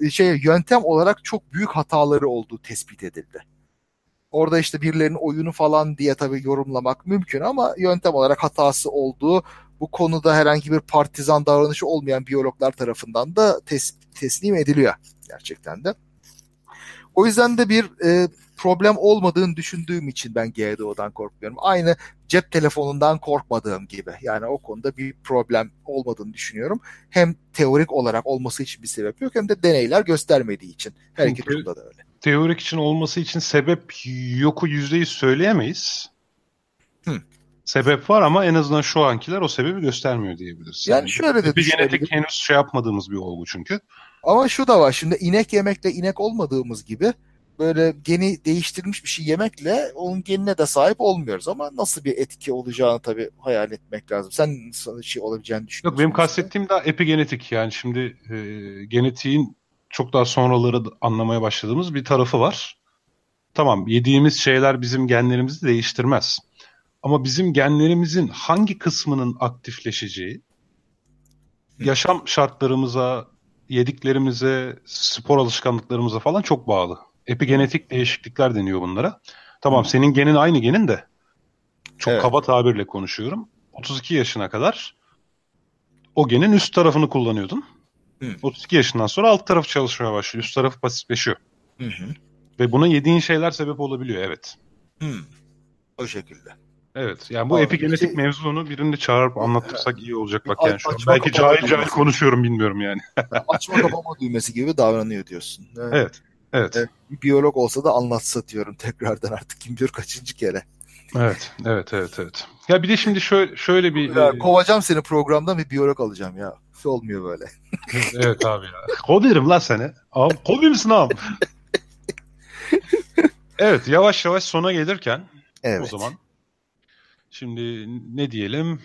e, şey yöntem olarak çok büyük hataları olduğu tespit edildi. Orada işte birilerinin oyunu falan diye tabii yorumlamak mümkün ama yöntem olarak hatası olduğu bu konuda herhangi bir partizan davranışı olmayan biyologlar tarafından da tes teslim ediliyor gerçekten de. O yüzden de bir e, problem olmadığını düşündüğüm için ben GDO'dan korkmuyorum. Aynı cep telefonundan korkmadığım gibi. Yani o konuda bir problem olmadığını düşünüyorum. Hem teorik olarak olması için bir sebep yok hem de deneyler göstermediği için. Her iki durumda da öyle. Teorik için olması için sebep yoku yüzde yüz söyleyemeyiz. Hı. Sebep var ama en azından şu ankiler o sebebi göstermiyor diyebiliriz. Yani, yani şöyle de Bir genetik henüz şey yapmadığımız bir olgu çünkü. Ama şu da var şimdi inek yemekle inek olmadığımız gibi böyle geni değiştirilmiş bir şey yemekle onun genine de sahip olmuyoruz ama nasıl bir etki olacağını tabii hayal etmek lazım. Sen nasıl şey olabileceğini düşünüyorsun? Yok benim kastettiğim daha epigenetik yani şimdi e, genetiğin çok daha sonraları anlamaya başladığımız bir tarafı var. Tamam yediğimiz şeyler bizim genlerimizi değiştirmez. Ama bizim genlerimizin hangi kısmının aktifleşeceği yaşam şartlarımıza, yediklerimize, spor alışkanlıklarımıza falan çok bağlı. Epigenetik değişiklikler deniyor bunlara. Tamam senin genin aynı genin de çok evet. kaba tabirle konuşuyorum. 32 yaşına kadar o genin üst tarafını kullanıyordun. Hı. 32 yaşından sonra alt tarafı çalışmaya başlıyor. Üst tarafı pasifleşiyor. Hı hı. Ve buna yediğin şeyler sebep olabiliyor evet. Hı. O şekilde. Evet. Yani bu Abi, epigenetik şey... mevzunu birini çağırıp anlatırsak iyi olacak bak yani şu an. Belki cahil cahil konuşuyorum bilmiyorum yani. açma kapama düğmesi gibi davranıyor diyorsun. (laughs) Evet. evet. Evet. evet. Bir biyolog olsa da anlatsa diyorum tekrardan artık kim bilir kaçıncı kere. Evet, evet, evet, evet. Ya bir de şimdi şöyle şöyle bir ya, kovacağım seni programdan bir biyolog alacağım ya. Olmuyor böyle. (laughs) evet abi ya. Koverim lan seni. Abi kovi misin abi? (laughs) evet, yavaş yavaş sona gelirken evet. o zaman Şimdi ne diyelim?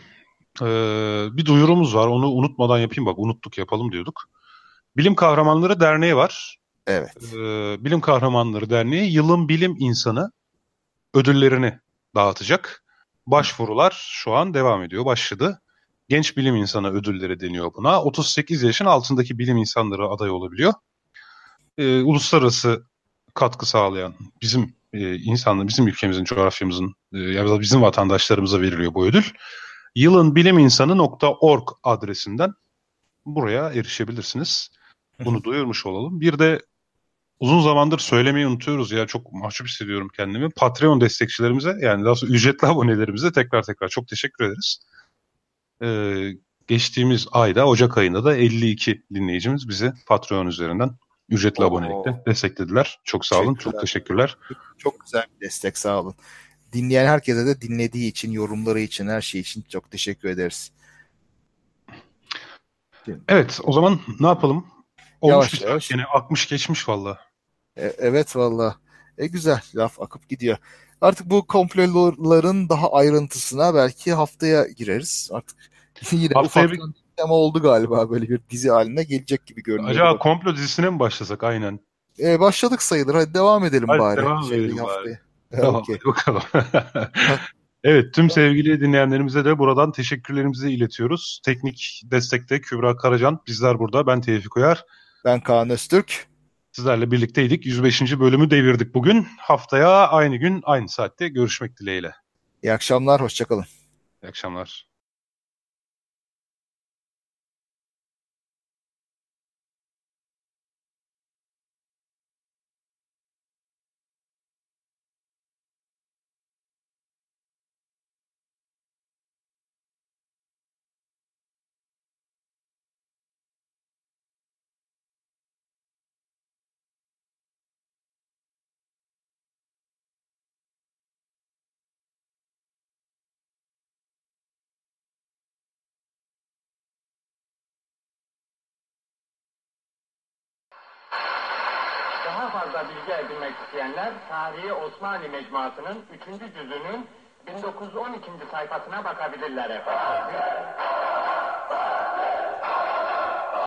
Ee, bir duyurumuz var. Onu unutmadan yapayım bak. Unuttuk yapalım diyorduk. Bilim Kahramanları Derneği var. Evet. Ee, bilim Kahramanları Derneği yılın bilim insanı ödüllerini dağıtacak. Başvurular şu an devam ediyor. Başladı. Genç bilim insanı ödülleri deniyor buna. 38 yaşın altındaki bilim insanları aday olabiliyor. Ee, uluslararası katkı sağlayan bizim e, insanlar, bizim ülkemizin, coğrafyamızın, e, ya bizim vatandaşlarımıza veriliyor bu ödül. Yılın bilim insanı.org adresinden buraya erişebilirsiniz. Bunu duyurmuş olalım. Bir de uzun zamandır söylemeyi unutuyoruz ya çok mahcup hissediyorum kendimi. Patreon destekçilerimize yani daha sonra ücretli (laughs) abonelerimize tekrar tekrar çok teşekkür ederiz. Ee, geçtiğimiz ayda Ocak ayında da 52 dinleyicimiz bizi Patreon üzerinden ücretli Oo. abonelikle desteklediler. Çok sağ olun. Çok teşekkürler. Çok güzel bir destek sağ olun. Dinleyen herkese de dinlediği için, yorumları için, her şey için çok teşekkür ederiz. Evet o zaman ne yapalım? Olmuş yavaş, yavaş. Yine akmış geçmiş valla. E, evet valla. E güzel laf akıp gidiyor. Artık bu komploların daha ayrıntısına belki haftaya gireriz. Artık (laughs) yine haftaya ufaktan bir... tema oldu galiba böyle bir dizi haline gelecek gibi görünüyor. Acaba komplo dizisine mi başlasak aynen? E, başladık sayılır. Hadi devam edelim Hadi bari. devam edelim bari. Tamam okay. bakalım. (laughs) evet tüm sevgili dinleyenlerimize de buradan teşekkürlerimizi iletiyoruz. Teknik destekte Kübra Karacan, bizler burada. Ben Tevfik Uyar. Ben Kaan Öztürk. Sizlerle birlikteydik. 105. bölümü devirdik bugün. Haftaya aynı gün aynı saatte görüşmek dileğiyle. İyi akşamlar, hoşçakalın. İyi akşamlar. Fazla bilgi edinmek isteyenler Tarihi Osmanlı Mecmuası'nın 3. cüzünün 1912. sayfasına bakabilirler efendim.